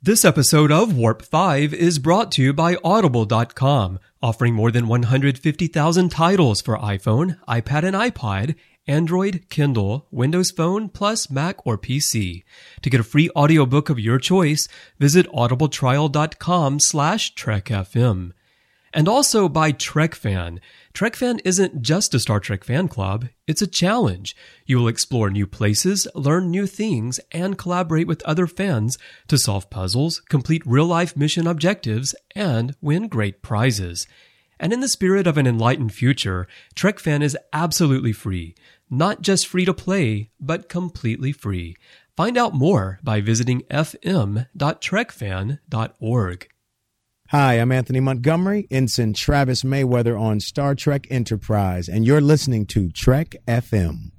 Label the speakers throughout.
Speaker 1: This episode of Warp 5 is brought to you by Audible.com, offering more than 150,000 titles for iPhone, iPad and iPod, Android, Kindle, Windows Phone, plus Mac or PC. To get a free audiobook of your choice, visit audibletrial.com slash trekfm. And also by TrekFan. TrekFan isn't just a Star Trek fan club, it's a challenge. You will explore new places, learn new things, and collaborate with other fans to solve puzzles, complete real life mission objectives, and win great prizes. And in the spirit of an enlightened future, TrekFan is absolutely free. Not just free to play, but completely free. Find out more by visiting fm.trekfan.org.
Speaker 2: Hi, I'm Anthony Montgomery, Ensign Travis Mayweather on Star Trek Enterprise, and you're listening to Trek FM.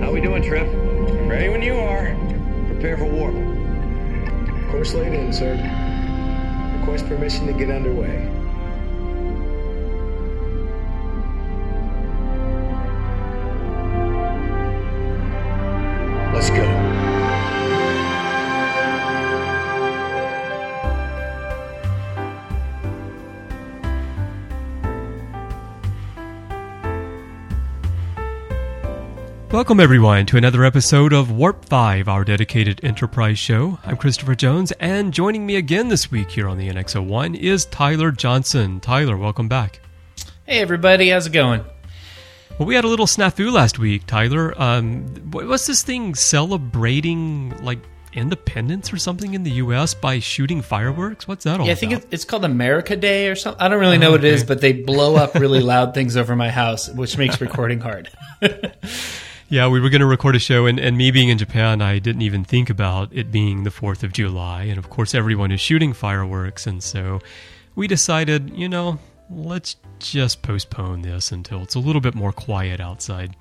Speaker 3: How we doing, Trip? Ready when you are. Prepare for warp.
Speaker 4: Course laid in, sir. Request permission to get underway.
Speaker 3: Let's go.
Speaker 1: Welcome, everyone, to another episode of Warp 5, our dedicated Enterprise show. I'm Christopher Jones, and joining me again this week here on the NX01 is Tyler Johnson. Tyler, welcome back.
Speaker 5: Hey everybody, how's it going?
Speaker 1: Well, we had a little snafu last week, Tyler. Um, what's this thing celebrating, like, independence or something in the U.S. by shooting fireworks? What's that all
Speaker 5: Yeah, I think
Speaker 1: about?
Speaker 5: it's called America Day or something. I don't really know what it is, but they blow up really loud things over my house, which makes recording hard.
Speaker 1: Yeah, we were going to record a show, and, and me being in Japan, I didn't even think about it being the 4th of July. And of course, everyone is shooting fireworks. And so we decided, you know, let's just postpone this until it's a little bit more quiet outside.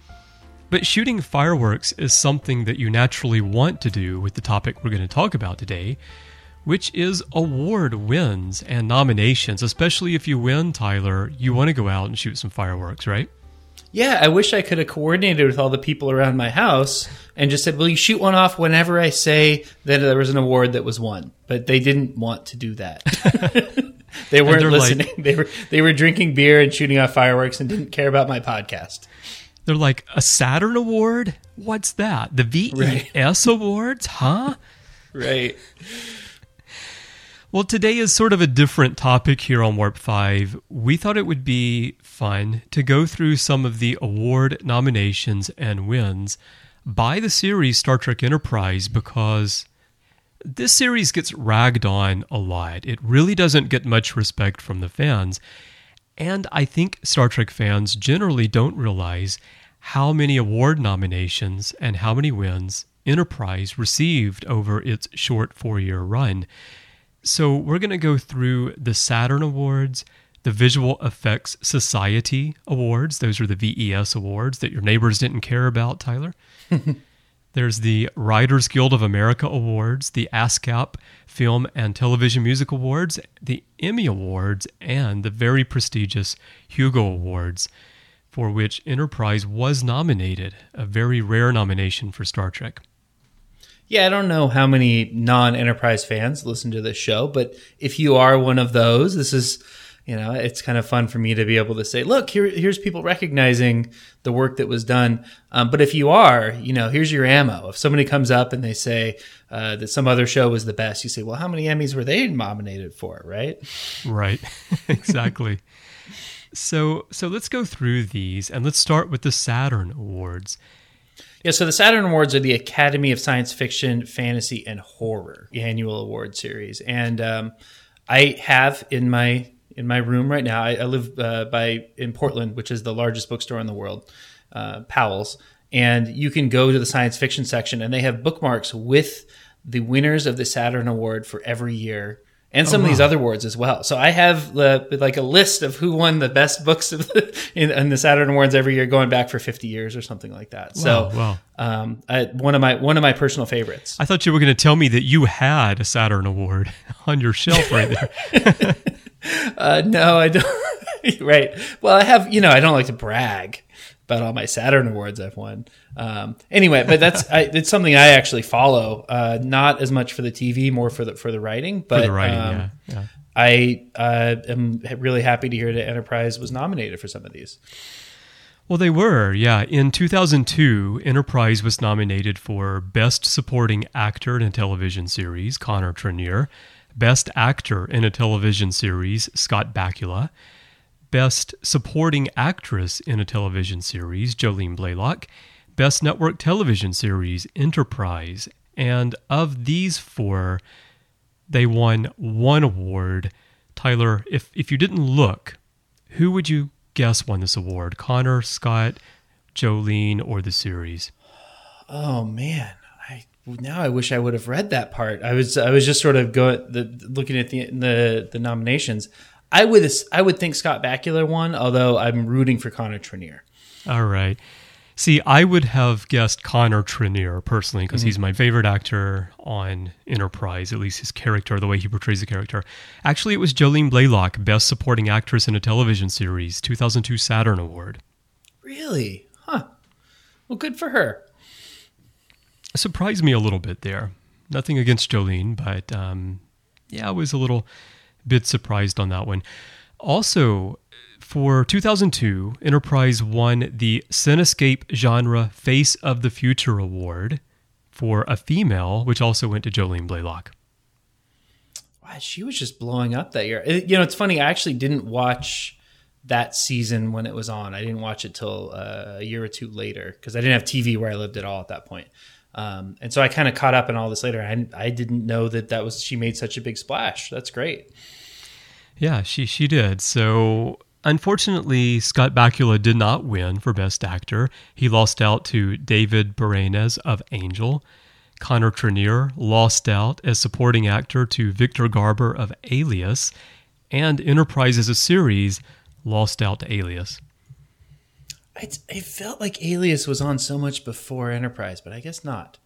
Speaker 1: But shooting fireworks is something that you naturally want to do with the topic we're going to talk about today, which is award wins and nominations. Especially if you win, Tyler, you want to go out and shoot some fireworks, right?
Speaker 5: yeah, I wish I could have coordinated with all the people around my house and just said, "Will you shoot one off whenever I say that there was an award that was won?" But they didn't want to do that. they weren't
Speaker 1: they're like-
Speaker 5: listening. they were they were drinking beer and shooting off fireworks and didn't care about my podcast.
Speaker 1: They're like, a Saturn Award? What's that? The VES Awards? Huh?
Speaker 5: Right.
Speaker 1: Well, today is sort of a different topic here on Warp 5. We thought it would be fun to go through some of the award nominations and wins by the series Star Trek Enterprise because this series gets ragged on a lot. It really doesn't get much respect from the fans. And I think Star Trek fans generally don't realize how many award nominations and how many wins Enterprise received over its short four year run. So, we're going to go through the Saturn Awards, the Visual Effects Society Awards. Those are the VES awards that your neighbors didn't care about, Tyler. There's the Writers Guild of America Awards, the ASCAP Film and Television Music Awards, the Emmy Awards, and the very prestigious Hugo Awards, for which Enterprise was nominated, a very rare nomination for Star Trek.
Speaker 5: Yeah, I don't know how many non-enterprise fans listen to this show, but if you are one of those, this is, you know, it's kind of fun for me to be able to say, look, here, here's people recognizing the work that was done. Um, but if you are, you know, here's your ammo. If somebody comes up and they say uh, that some other show was the best, you say, well, how many Emmys were they nominated for, right?
Speaker 1: Right. exactly. So so let's go through these and let's start with the Saturn Awards.
Speaker 5: Yeah, so the Saturn Awards are the Academy of Science Fiction, Fantasy, and Horror annual award series, and um, I have in my in my room right now. I, I live uh, by in Portland, which is the largest bookstore in the world, uh, Powell's, and you can go to the science fiction section, and they have bookmarks with the winners of the Saturn Award for every year. And some of these other awards as well. So I have uh, like a list of who won the best books of the, in, in the Saturn Awards every year, going back for fifty years or something like that. So
Speaker 1: Wow, wow.
Speaker 5: um, I, one of my one of my personal favorites.
Speaker 1: I thought you were going to tell me that you had a Saturn Award on your shelf right there.
Speaker 5: Uh, no, I don't. right. Well, I have, you know, I don't like to brag about all my Saturn awards I've won. Um, anyway, but that's I, it's something I actually follow. Uh, not as much for the TV, more for the for the writing. But
Speaker 1: For the writing,
Speaker 5: um,
Speaker 1: yeah, yeah.
Speaker 5: I uh, am really happy to hear that Enterprise was nominated for some of these.
Speaker 1: Well, they were, yeah. In 2002, Enterprise was nominated for Best Supporting Actor in a Television Series, Connor Trinneer, Best Actor in a Television Series, Scott Bakula, Best Supporting Actress in a Television Series, Jolene Blalock, Best Network Television Series, Enterprise. And of these four, they won one award. Tyler, if, if you didn't look, who would you guess won this award? Connor, Scott, Jolene, or the series?
Speaker 5: Oh man, now I wish I would have read that part. I was I was just sort of going the, looking at the the the nominations. I would I would think Scott Bakula won, although I'm rooting for Connor Trinneer.
Speaker 1: All right. See, I would have guessed Connor Trinneer personally because mm-hmm. he's my favorite actor on Enterprise, at least his character, the way he portrays the character. Actually, it was Jolene Blalock, Best Supporting Actress in a Television Series, 2002 Saturn Award.
Speaker 5: Really? Huh. Well, good for her.
Speaker 1: Surprised me a little bit there. Nothing against Jolene, but um, yeah, I was a little bit surprised on that one. Also, for 2002, Enterprise won the Cinescape Genre Face of the Future Award for a female, which also went to Jolene Blalock.
Speaker 5: Wow, she was just blowing up that year. It- you know, it's funny. I actually didn't watch that season when it was on. I didn't watch it till uh, a year or two later because I didn't have TV where I lived at all at that point. Um, and so I kind of caught up in all this later. I, I didn't know that that was she made such a big splash. That's great.
Speaker 1: Yeah, she she did. So unfortunately, Scott Bakula did not win for Best Actor. He lost out to David Boreanaz of Angel. Connor Trinneer lost out as supporting actor to Victor Garber of Alias, and Enterprise as a series lost out to Alias.
Speaker 5: I, I felt like Alias was on so much before Enterprise, but I guess not.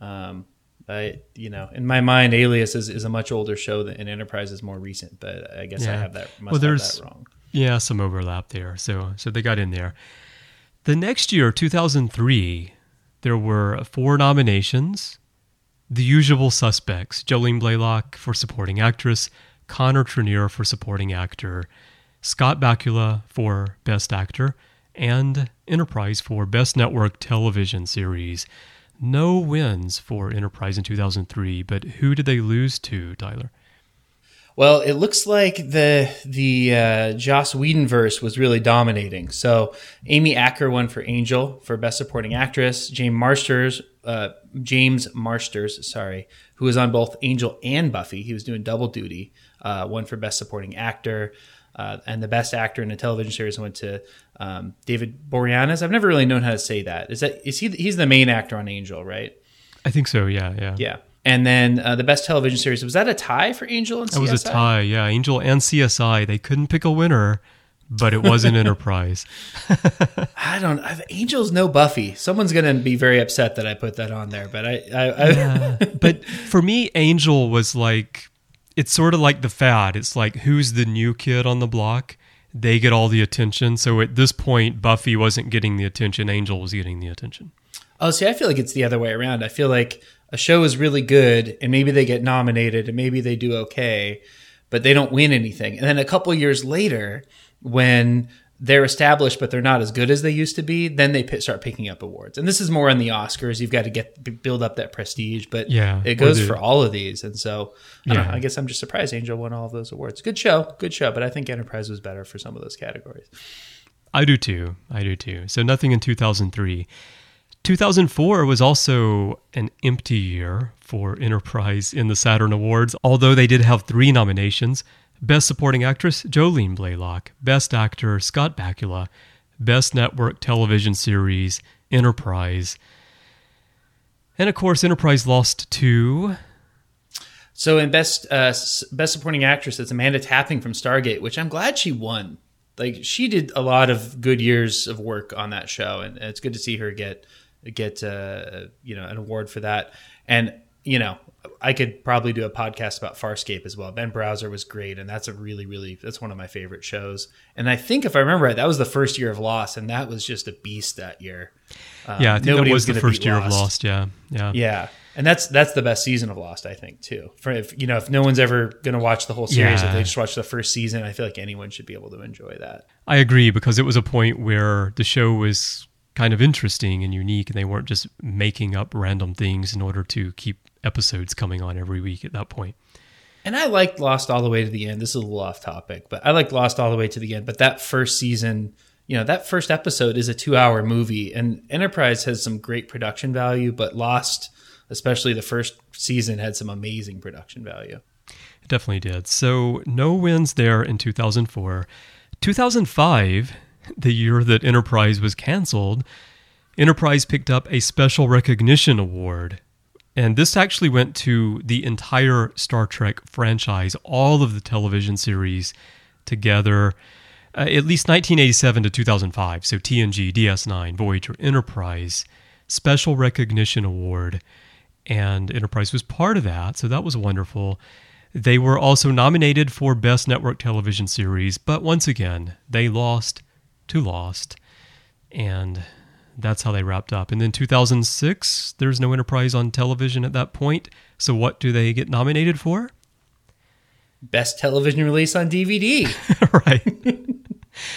Speaker 5: Um, I you know in my mind, Alias is, is a much older show than and Enterprise is more recent. But I guess I have that. Must
Speaker 1: Well,
Speaker 5: have
Speaker 1: there's-
Speaker 5: that wrong.
Speaker 1: Yeah, some overlap there. So so they got in there. The next year, 2003, there were four nominations. The usual suspects: Jolene Blalock for supporting actress, Connor Trinneer for supporting actor, Scott Bakula for best actor, and Enterprise for best network television series. No wins for Enterprise in 2003, but who did they lose to, Tyler?
Speaker 5: Well, it looks like the the uh, Joss Whedon verse was really dominating. So Amy Acker won for Angel for Best Supporting Actress. James Marsters, uh, James Marsters, sorry, who was on both Angel and Buffy. He was doing double duty. Uh, won for Best Supporting Actor. Uh, and the best actor in a television series went to um, David Boreanaz. I've never really known how to say that. Is that is he? He's the main actor on Angel, right?
Speaker 1: I think so. Yeah, yeah.
Speaker 5: Yeah. And then uh, the best television series was that a tie for Angel and CSI?
Speaker 1: That was a tie, yeah. Angel and CSI, they couldn't pick a winner, but it was an Enterprise.
Speaker 5: I don't. I've, Angel's no Buffy. Someone's gonna be very upset that I put that on there. But I, I, I
Speaker 1: but for me, Angel was like, it's sort of like the fad. It's like, who's the new kid on the block? They get all the attention. So at this point, Buffy wasn't getting the attention, Angel was getting the attention.
Speaker 5: oh, see, I feel like it's the other way around. I feel like a show is really good, and maybe they get nominated, and maybe they do okay, but they don't win anything. And then a couple years later, when they're established but they're not as good as they used to be, then they pi- start picking up awards. And this is more on the Oscars. You've got to get build up that prestige, but
Speaker 1: Yeah,
Speaker 5: it goes for all of these. And so I, don't
Speaker 1: Yeah.
Speaker 5: know, I guess I'm just surprised Angel won all of those awards. Good show, good show, but I think Enterprise was better for some of those categories.
Speaker 1: I do too. I do too. So nothing in 2003. 2004 was also an empty year for Enterprise in the Saturn Awards, although they did have three nominations Best Supporting Actress, Jolene Blalock, Best Actor, Scott Bakula, Best Network Television Series, Enterprise. And of course, Enterprise lost to.
Speaker 5: So in best uh, best supporting actress, it's Amanda Tapping from Stargate, which I'm glad she won. Like she did a lot of good years of work on that show, and it's good to see her get get uh, you know an award for that. And you know, I could probably do a podcast about Farscape as well. Ben Browder was great, and that's a really, really that's one of my favorite shows. And I think if I remember right, that was the first year of Lost, and that was just a beast that year. Um,
Speaker 1: yeah, I think that was the first year of Lost. Yeah, yeah,
Speaker 5: Yeah, and that's that's the best season of Lost, I think, too. For if you know, if no one's ever going to watch the whole series,
Speaker 1: Yeah.
Speaker 5: if they just watch the first season, I feel like anyone should be able to enjoy that.
Speaker 1: I agree because it was a point where the show was kind of interesting and unique, and they weren't just making up random things in order to keep episodes coming on every week at that point.
Speaker 5: And I liked Lost all the way to the end. This is a little off topic, but I liked Lost all the way to the end. But that first season, you know, that first episode is a two hour movie, and Enterprise has some great production value, but Lost, especially the first season, had some amazing production value.
Speaker 1: It definitely did. So no wins there in 2004. 2005, the year that Enterprise was canceled, Enterprise picked up a special recognition award. And this actually went to the entire Star Trek franchise, all of the television series together, uh, at least 1987 to 2005. So TNG, DS9, Voyager, Enterprise, Special Recognition Award. And Enterprise was part of that. So that was wonderful. They were also nominated for Best Network Television Series, but once again, they lost to Lost. And that's how they wrapped up. And then 2006, there's no Enterprise on television at that point. So what do they get nominated for?
Speaker 5: Best television release on DVD.
Speaker 1: right.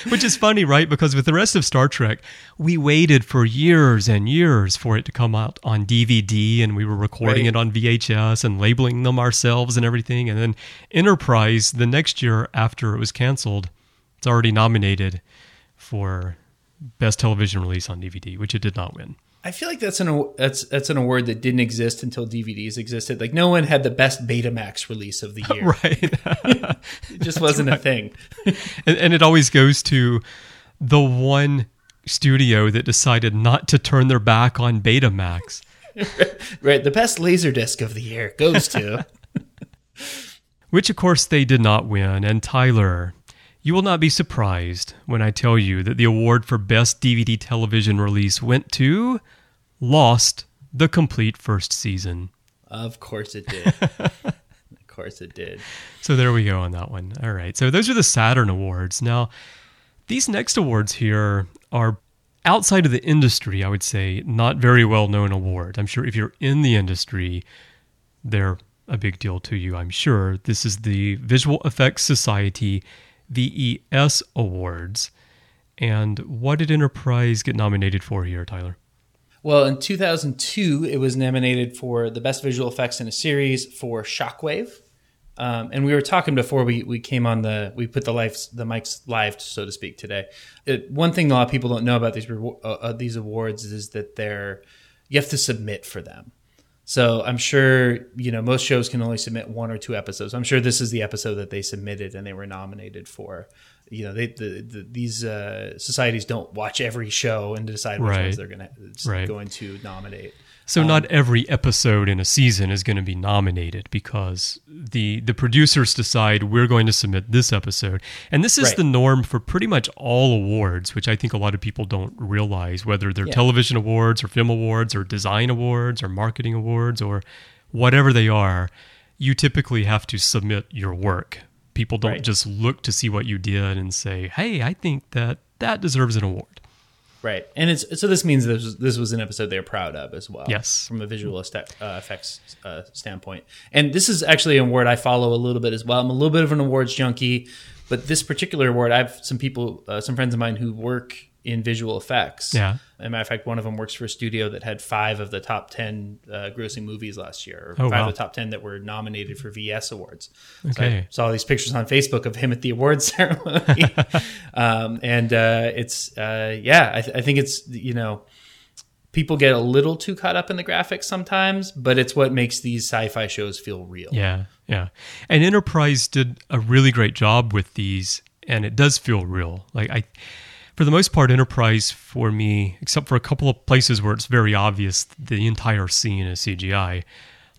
Speaker 1: Which is funny, right? Because with the rest of Star Trek, we waited for years and years for it to come out on DVD, and we were recording
Speaker 5: Right.
Speaker 1: it on VHS and labeling them ourselves and everything. And then Enterprise, the next year after it was canceled, it's already nominated for Best Television Release on DVD, which it did not win.
Speaker 5: I feel like that's an that's that's an award that didn't exist until DVDs existed. Like no one had the best Betamax release of the year.
Speaker 1: Right.
Speaker 5: It just wasn't a thing.
Speaker 1: and, and it always goes to the one studio that decided not to turn their back on Betamax.
Speaker 5: Right. The best laser disc of the year goes to
Speaker 1: which of course they did not win. And Tyler, you will not be surprised when I tell you that the award for best DVD television release went to Lost, the complete first season.
Speaker 5: Of course it did. of course it did.
Speaker 1: So there we go on that one. All right. So those are the Saturn Awards. Now, these next awards here are outside of the industry, I would say, not very well known awards. I'm sure if you're in the industry, they're a big deal to you, I'm sure. This is the Visual Effects Society VES Awards. And what did Enterprise get nominated for here, Tyler?
Speaker 5: Well, in 2002, it was nominated for the best visual effects in a series for Shockwave. Um, and we were talking before we, we came on the we put the lives the mics live so to speak today. It, one thing a lot of people don't know about these uh, uh, these awards is that they're you have to submit for them. So I'm sure you know most shows can only submit one or two episodes. I'm sure this is the episode that they submitted and they were nominated for. You know, they the, the, these uh, societies don't watch every show and decide which
Speaker 1: Right.
Speaker 5: ones they're going to
Speaker 1: Right.
Speaker 5: going to nominate.
Speaker 1: So um, not every episode in a season is going to be nominated because the the producers decide we're going to submit this episode. And this is
Speaker 5: Right.
Speaker 1: the norm for pretty much all awards, which I think a lot of people don't realize whether they're
Speaker 5: Yeah.
Speaker 1: television awards or film awards or design awards or marketing awards or whatever they are, you typically have to submit your work. People don't
Speaker 5: Right.
Speaker 1: just look to see what you did and say, "Hey, I think that that deserves an award."
Speaker 5: Right, and it's so this means this was, this was an episode they're proud of as well.
Speaker 1: Yes.
Speaker 5: from a visual este- uh, effects uh, standpoint, and this is actually an award I follow a little bit as well. I'm a little bit of an awards junkie, but this particular award, I have some people, uh, some friends of mine who work in visual effects.
Speaker 1: Yeah.
Speaker 5: As a matter of fact, one of them works for a studio that had five of the top ten uh, grossing movies last year, or
Speaker 1: Oh,
Speaker 5: five
Speaker 1: wow.
Speaker 5: of the top ten that were nominated for VS awards. So
Speaker 1: Okay.
Speaker 5: I saw these pictures on Facebook of him at the awards ceremony, um, and uh, it's uh, yeah, I, th- I think it's you know people get a little too caught up in the graphics sometimes, but it's what makes these sci-fi shows feel real.
Speaker 1: Yeah, yeah. And Enterprise did a really great job with these, and it does feel real. Like I, for the most part, Enterprise for me, except for a couple of places where it's very obvious, the entire scene is CGI.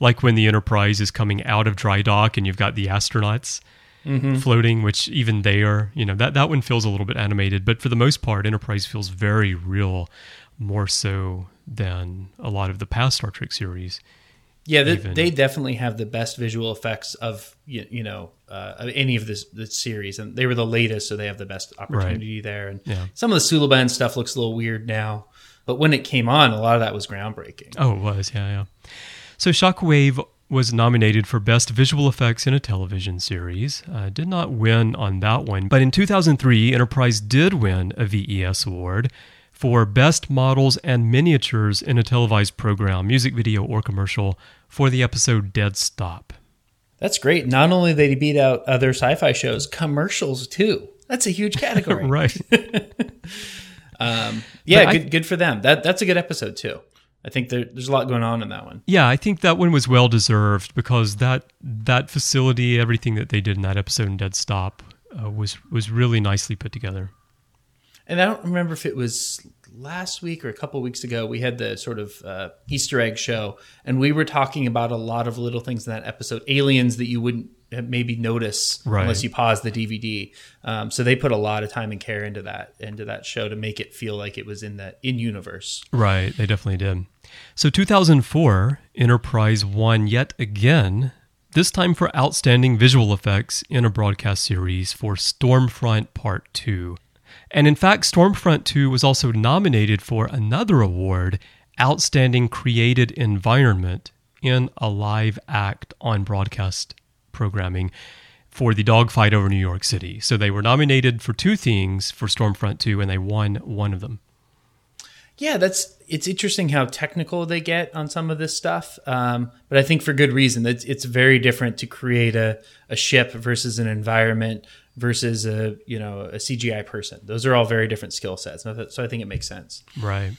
Speaker 1: Like when the Enterprise is coming out of dry dock and you've got the astronauts mm-hmm. floating, which even they are, you know, that that one feels a little bit animated. But for the most part, Enterprise feels very real, more so than a lot of the past Star Trek series.
Speaker 5: Yeah, they, they definitely have the best visual effects of you, you know uh, of any of this, this series, and they were the latest, so they have the best opportunity there. And
Speaker 1: Yeah.
Speaker 5: some of the Suliban stuff looks a little weird now, but when it came on, a lot of that was groundbreaking.
Speaker 1: Oh, it was, yeah, yeah. So Shockwave was nominated for Best Visual Effects in a Television Series. Uh, did not win on that one, but in 2003, Enterprise did win a VES award for Best Models and Miniatures in a Televised Program, Music Video, or Commercial for the episode Dead Stop.
Speaker 5: That's great. Not only did they beat out other sci-fi shows, commercials too. That's a huge category.
Speaker 1: right.
Speaker 5: Yeah,
Speaker 1: But I-
Speaker 5: good good for them. That that's a good episode too. I think there, there's a lot going on in that one.
Speaker 1: Yeah, I think that one was well deserved because that that facility, everything that they did in that episode in Dead Stop, uh, was was really nicely put together.
Speaker 5: And I don't remember if it was last week or a couple weeks ago. We had the sort of uh, Easter egg show, and we were talking about a lot of little things in that episode, aliens that you wouldn't maybe notice
Speaker 1: Right.
Speaker 5: unless you pause the DVD. Um, so they put a lot of time and care into that into that show to make it feel like it was in the in universe.
Speaker 1: Right, they definitely did. So 2004, Enterprise won yet again, this time for outstanding visual effects in a broadcast series for Stormfront Part 2. And in fact, Stormfront 2 was also nominated for another award, Outstanding Created Environment in a Live Act on Broadcast Programming for the dogfight over New York City. So they were nominated for two things for Stormfront 2 and they won one of them.
Speaker 5: Yeah, that's it's interesting how technical they get on some of this stuff, um, but I think for good reason. It's it's very different to create a, a ship versus an environment versus a you know a CGI person. Those are all very different skill sets, so I think it makes sense.
Speaker 1: Right.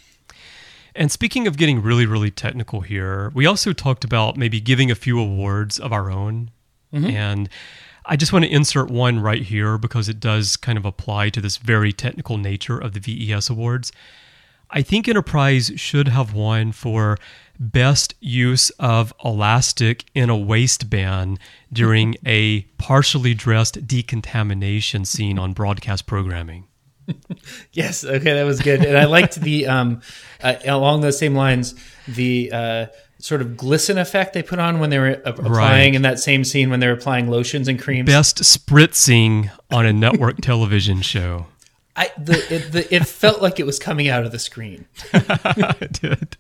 Speaker 1: And speaking of getting really, really technical here, we also talked about maybe giving a few awards of our own. Mm-hmm. And I just want to insert one right here because it does kind of apply to this very technical nature of the VES awards. I think Enterprise should have won for best use of elastic in a waistband during a partially dressed decontamination scene on broadcast programming.
Speaker 5: Yes, okay, that was good, and I liked the um, uh, along those same lines the. Uh, Sort of glisten effect they put on when they were applying
Speaker 1: Right.
Speaker 5: in that same scene when they were applying lotions and creams.
Speaker 1: Best spritzing on a network television show.
Speaker 5: I, the, it, the, it felt like it was coming out of the screen.
Speaker 1: it did.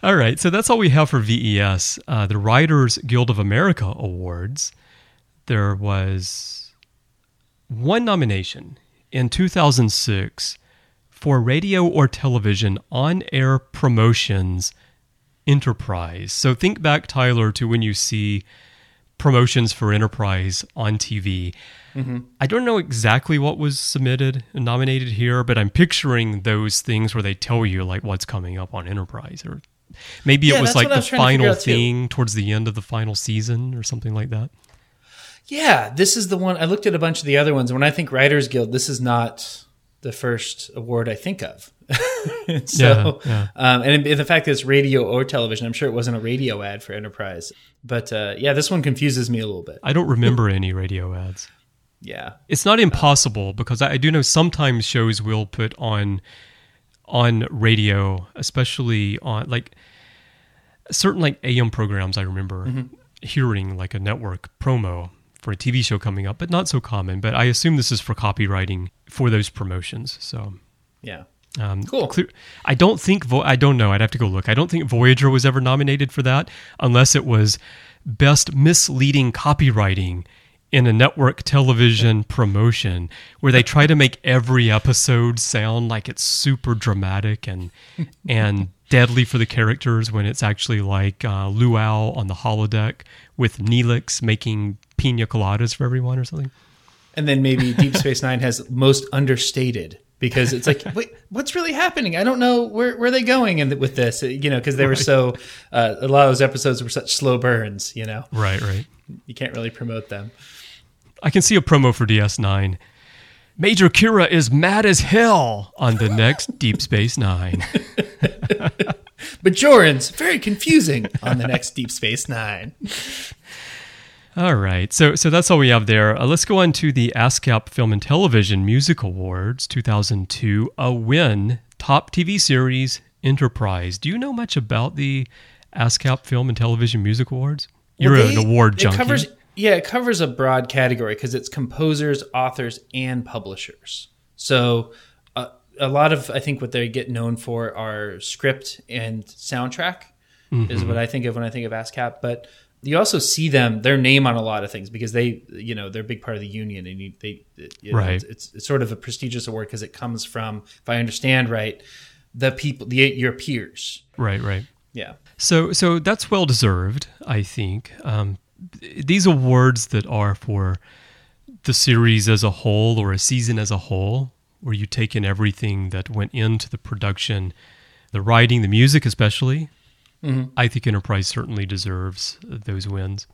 Speaker 1: All right, so that's all we have for VES. Uh, the Writers Guild of America Awards. There was one nomination in 2006 for radio or television on air promotions enterprise. So think back, Tyler, to when you see promotions for enterprise on TV. I don't know exactly what was submitted and nominated here, but I'm picturing those things where they tell you like what's coming up on Enterprise, or maybe
Speaker 5: Yeah,
Speaker 1: it was like the
Speaker 5: was trying to figure
Speaker 1: final
Speaker 5: too.
Speaker 1: thing towards the end of the final season or something like that.
Speaker 5: Yeah, this is the one. I looked at a bunch of the other ones. When I think Writers Guild, this is not the first award I think of. so,
Speaker 1: Yeah, yeah.
Speaker 5: Um, and the fact that it's radio or television, I'm sure it wasn't a radio ad for Enterprise. But uh, yeah, this one confuses me a little bit.
Speaker 1: I don't remember any radio ads.
Speaker 5: Yeah.
Speaker 1: It's not impossible because I do know sometimes shows will put on on radio, especially on like certain like AM programs. I remember hearing like a network promo for a TV show coming up, but not so common. But I assume this is for copywriting for those promotions. So
Speaker 5: Yeah.
Speaker 1: um,
Speaker 5: Cool.
Speaker 1: clear- I don't think Vo- I don't know. I'd have to go look. I don't think Voyager was ever nominated for that, unless it was best misleading copywriting in a network television promotion, where they try to make every episode sound like it's super dramatic and and deadly for the characters when it's actually like uh, luau on the holodeck with Neelix making pina coladas for everyone or something.
Speaker 5: And then maybe Deep Space Nine has most understated because it's like, wait, what's really happening? I don't know where where are they going in with this, you know, because they were so uh, a lot of those episodes were such slow burns, you know,
Speaker 1: Right, right.
Speaker 5: you can't really promote them.
Speaker 1: I can see a promo for DS9. Major Kira is mad as hell on the next Deep Space Nine.
Speaker 5: Bajorans, very confusing on the next Deep Space Nine.
Speaker 1: All right, so so that's all we have there. Uh, let's go on to the ASCAP Film and Television Music Awards 2002. A win, top TV series Enterprise. Do you know much about the ASCAP Film and Television Music Awards? You're
Speaker 5: Well,
Speaker 1: an
Speaker 5: they-
Speaker 1: award
Speaker 5: it
Speaker 1: junkie.
Speaker 5: Covers, yeah, it covers a broad category because it's composers, authors, and publishers. So uh, a lot of I think what they get known for are script and soundtrack is
Speaker 1: Mm-hmm.
Speaker 5: what I think of when I think of ASCAP. But you also see them their name on a lot of things because they you know they're a big part of the union and you, they you know,
Speaker 1: Right.
Speaker 5: it's, it's, it's sort of a prestigious award because it comes from if I understand right the people the your peers.
Speaker 1: right, right.
Speaker 5: Yeah.
Speaker 1: So, so that's well deserved, I think. Um, th- these awards that are for the series as a whole or a season as a whole, where you take in everything that went into the production, the writing, the music, especially. Mm-hmm. I think Enterprise certainly deserves those wins.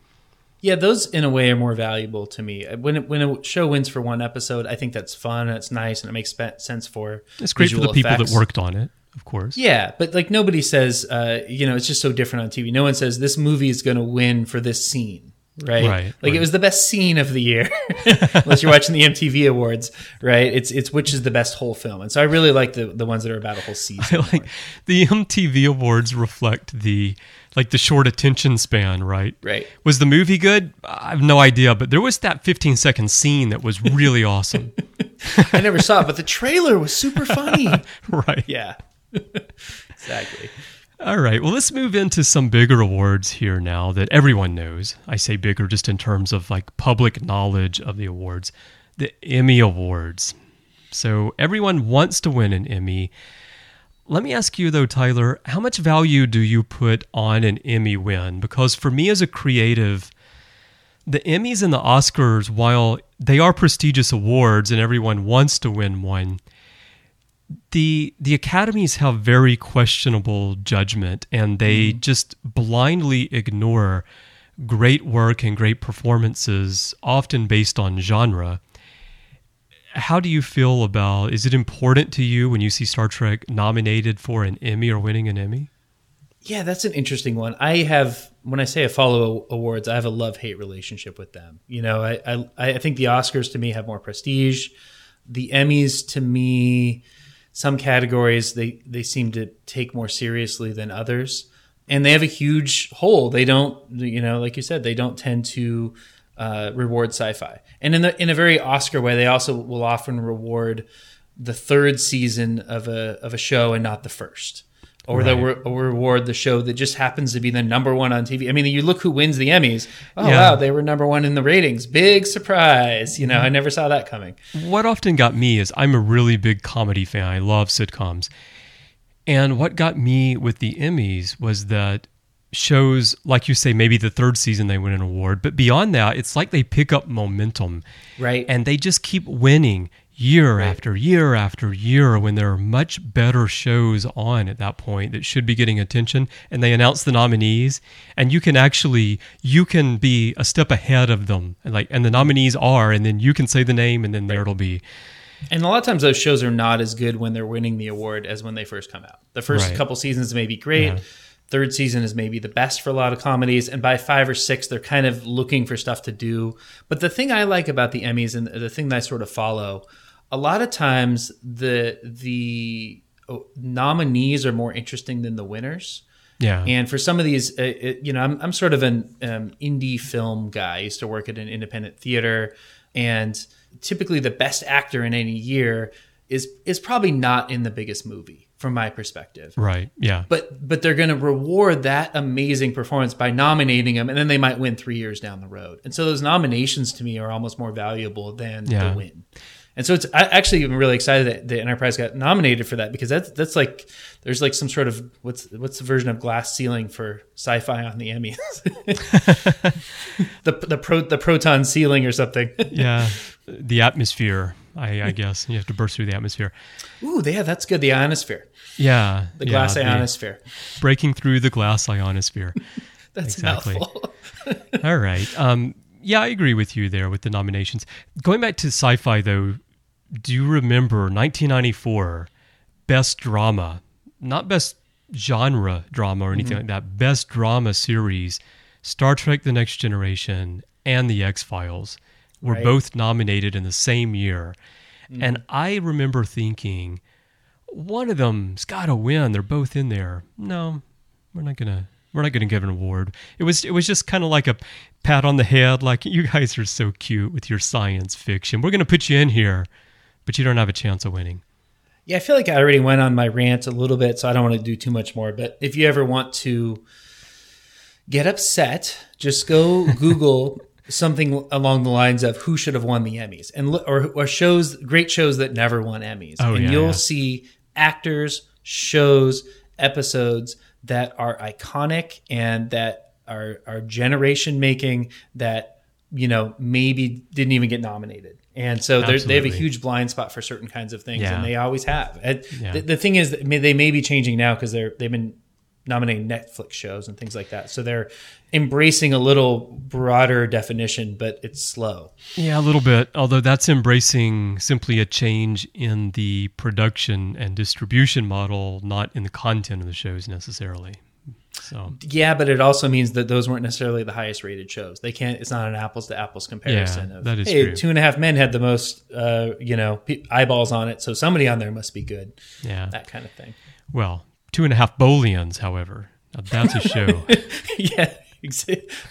Speaker 5: Yeah, those in a way are more valuable to me. When it, when a show wins for one episode, I think that's fun and it's nice and it makes sense for
Speaker 1: It's great for the people
Speaker 5: effects.
Speaker 1: that worked on it, of course.
Speaker 5: Yeah, but like nobody says, uh, you know, it's just so different on TV. No one says this movie is going to win for this scene, right?
Speaker 1: Right,
Speaker 5: Like
Speaker 1: right.
Speaker 5: it was the best scene of the year, unless you're watching the MTV Awards, right? It's it's which is the best whole film, and so I really like the the ones that are about a whole season.
Speaker 1: like
Speaker 5: more.
Speaker 1: the MTV awards reflect the like the short attention span, right?
Speaker 5: Right.
Speaker 1: Was the movie good? I have no idea, but there was that 15 second scene that was really awesome.
Speaker 5: I never saw it, but the trailer was super funny.
Speaker 1: right.
Speaker 5: yeah, exactly.
Speaker 1: All right. Well, let's move into some bigger awards here now that everyone knows. I say bigger just in terms of like public knowledge of the awards. The Emmy Awards. So everyone wants to win an Emmy. Let me ask you though, Tyler, how much value do you put on an Emmy win? Because for me as a creative, the Emmys and the Oscars, while they are prestigious awards and everyone wants to win one, the the academies have very questionable judgment and they mm-hmm. just blindly ignore great work and great performances often based on genre how do you feel about is it important to you when you see star trek nominated for an emmy or winning an emmy
Speaker 5: Yeah, that's an interesting one. I have when I say I follow awards, I have a love hate relationship with them. You know, I, I I think the Oscars to me have more prestige. The Emmys to me, some categories they they seem to take more seriously than others, and they have a huge hole. They don't, you know, like you said, they don't tend to uh, reward sci-fi, and in the in a very Oscar way, they also will often reward the third season of a of a show and not the first or they'll re- reward the show that just happens to be the number one on TV. I mean, you look who wins the Emmys. Oh
Speaker 1: Yeah.
Speaker 5: wow, they were number one in the ratings. Big surprise. You know, I never saw that coming.
Speaker 1: what often got me is I'm a really big comedy fan. I love sitcoms. And what got me with the Emmys was that shows, like you say, maybe the third season they win an award, but beyond that, it's like they pick up momentum.
Speaker 5: Right.
Speaker 1: And they just keep winning year after year after year when there are much better shows on at that point that should be getting attention and they announce the nominees and you can actually you can be a step ahead of them and like and the nominees are and then you can say the name and then there it'll be
Speaker 5: And a lot of times those shows are not as good when they're winning the award as when they first come out. The first
Speaker 1: Right.
Speaker 5: couple seasons may be great.
Speaker 1: Yeah.
Speaker 5: Third season is maybe the best for a lot of comedies, and by five or six, they're kind of looking for stuff to do. But the thing I like about the Emmys and the thing that I sort of follow, a lot of times the the oh, nominees are more interesting than the winners.
Speaker 1: yeah
Speaker 5: And for some of these, uh, it, you know, I'm, I'm sort of an um, indie film guy. I used to work at an independent theater, and typically the best actor in any year is is probably not in the biggest movie from my perspective.
Speaker 1: right yeah
Speaker 5: But but they're going to reward that amazing performance by nominating them, and then they might win three years down the road. And so those nominations to me are almost more valuable than
Speaker 1: Yeah.
Speaker 5: the win. And so it's I actually am really excited that the Enterprise got nominated for that because that's that's like there's like some sort of what's what's the version of glass ceiling for sci-fi on the Emmys, the the pro, the proton ceiling or something.
Speaker 1: yeah the atmosphere I, I guess you have to burst through the atmosphere
Speaker 5: Ooh, yeah, that's good. The ionosphere,
Speaker 1: yeah
Speaker 5: the
Speaker 1: yeah,
Speaker 5: glass
Speaker 1: the-
Speaker 5: ionosphere.
Speaker 1: breaking through the glass ionosphere
Speaker 5: That's
Speaker 1: exactly. All right. Um, yeah, I agree with you there with the nominations. Going back to sci fi, though, do you remember 1994 Best Drama? Not Best Genre Drama or anything mm-hmm. like that. Best Drama Series Star Trek The Next Generation and The X Files were
Speaker 5: Right.
Speaker 1: both nominated in the same year. Mm-hmm. And I remember thinking, one of them's got to win. They're both in there. No, we're not gonna We're not going to give an award. It was it was just kind of like a pat on the head, like you guys are so cute with your science fiction. We're going to put you in here, but you don't have a chance of winning.
Speaker 5: Yeah, I feel like I already went on my rant a little bit, so I don't want to do too much more. But if you ever want to get upset, just go Google something along the lines of who should have won the Emmys and look, or, or shows great shows that never won Emmys,
Speaker 1: Oh,
Speaker 5: and
Speaker 1: yeah,
Speaker 5: you'll
Speaker 1: yeah.
Speaker 5: see actors, shows, episodes that are iconic and that are are generation making that you know maybe didn't even get nominated. And so they're- have a huge blind spot for certain kinds of things,
Speaker 1: Yeah.
Speaker 5: and they always have. And
Speaker 1: Yeah.
Speaker 5: the, the thing is, that they may be changing now because they're they've been nominating Netflix shows and things like that. So they're embracing a little broader definition, but it's slow.
Speaker 1: Yeah, a little bit. Although that's embracing simply a change in the production and distribution model, not in the content of the shows necessarily. So
Speaker 5: Yeah, but it also means that those weren't necessarily the highest rated shows. They can't. It's not an apples to apples comparison.
Speaker 1: Yeah,
Speaker 5: of,
Speaker 1: that is
Speaker 5: hey,
Speaker 1: true.
Speaker 5: Two and a Half Men had the most, uh, you know, pe- eyeballs on it, so somebody on there must be good.
Speaker 1: yeah.
Speaker 5: That kind of thing.
Speaker 1: Well, two and a half Bolians, however, now that's a show.
Speaker 5: yeah.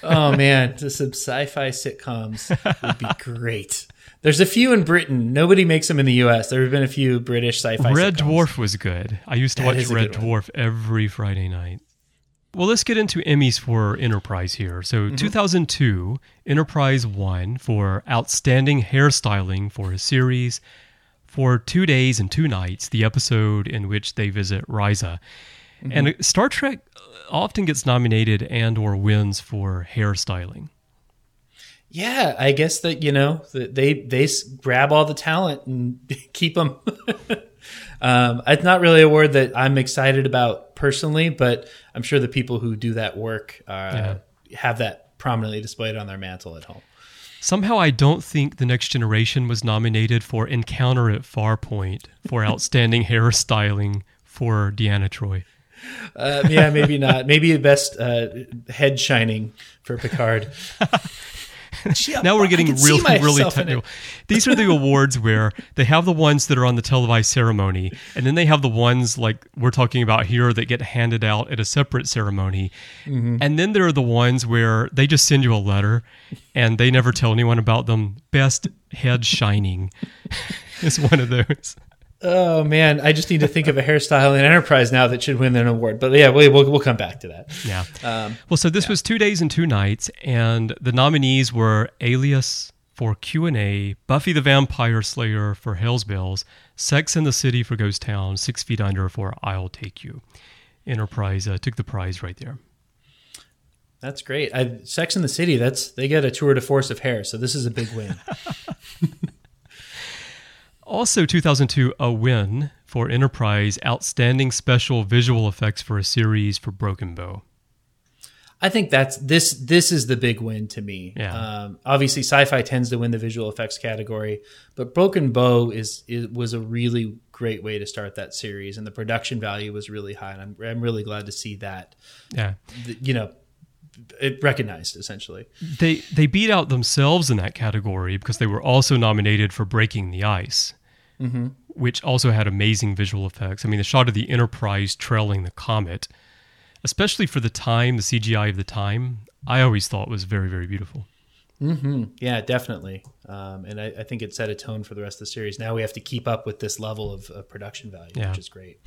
Speaker 5: Oh man, just some sci-fi sitcoms would be great. There's a few in Britain. Nobody makes them in the U.S. There have been a few British sci-fi.
Speaker 1: Red
Speaker 5: sitcoms.
Speaker 1: Dwarf was good. I used to
Speaker 5: That
Speaker 1: watch Red
Speaker 5: good one.
Speaker 1: Dwarf every Friday night. Well, let's get into Emmys for Enterprise here. So,
Speaker 5: Mm-hmm.
Speaker 1: 2002, Enterprise won for Outstanding Hairstyling for a series for two days and two nights, the episode in which they visit Risa.
Speaker 5: Mm-hmm.
Speaker 1: And Star Trek often gets nominated and or wins for hairstyling.
Speaker 5: Yeah, I guess that you know they they grab all the talent and keep them. um, it's not really a word that I'm excited about personally, but I'm sure the people who do that work uh, have that prominently displayed on their mantle at home.
Speaker 1: Somehow, I don't think The Next Generation was nominated for Encounter at Farpoint for Outstanding Hairstyling for Deanna Troi.
Speaker 5: Uh, yeah, maybe not. Maybe the best uh, head shining for Picard. Gee,
Speaker 1: now we're getting really, really
Speaker 5: myself in it.
Speaker 1: technical. These are the awards where they have the ones that are on the televised ceremony, and then they have the ones like we're talking about here that get handed out at a separate ceremony.
Speaker 5: Mm-hmm.
Speaker 1: And then there are the ones where they just send you a letter and they never tell anyone about them. Best head shining is one of those.
Speaker 5: Oh man, I just need to think of a hairstyle in Enterprise now that should win an award. But yeah, we, we'll we'll come back to that.
Speaker 1: Yeah.
Speaker 5: Um,
Speaker 1: well, so this was two days and two nights, and the nominees were Alias for Q and A, Buffy the Vampire Slayer for Hell's Bells, Sex in the City for Ghost Town, Six Feet Under for I'll Take You. Enterprise uh, took the prize right there.
Speaker 5: That's great. I, Sex in the City. That's they get a tour de force of hair, so this is a big win.
Speaker 1: Also, 2002, a win for Enterprise, Outstanding Special Visual Effects for a Series for Broken Bow.
Speaker 5: I think that's this. This is the big win to me.
Speaker 1: Yeah.
Speaker 5: Um, obviously, sci-fi tends to win the visual effects category, but Broken Bow is it was a really great way to start that series, and the production value was really high. And I'm I'm really glad to see that.
Speaker 1: Yeah.
Speaker 5: You know, it recognized essentially.
Speaker 1: They they beat out themselves in that category because they were also nominated for Breaking the Ice, which also had amazing visual effects. I mean, the shot of the Enterprise trailing the comet, especially for the time, the CGI of the time, I always thought was very very beautiful.
Speaker 5: Yeah, definitely. Um, and I, I think it set a tone for the rest of the series. Now we have to keep up with this level of, of production value,
Speaker 1: Yeah.
Speaker 5: which is great.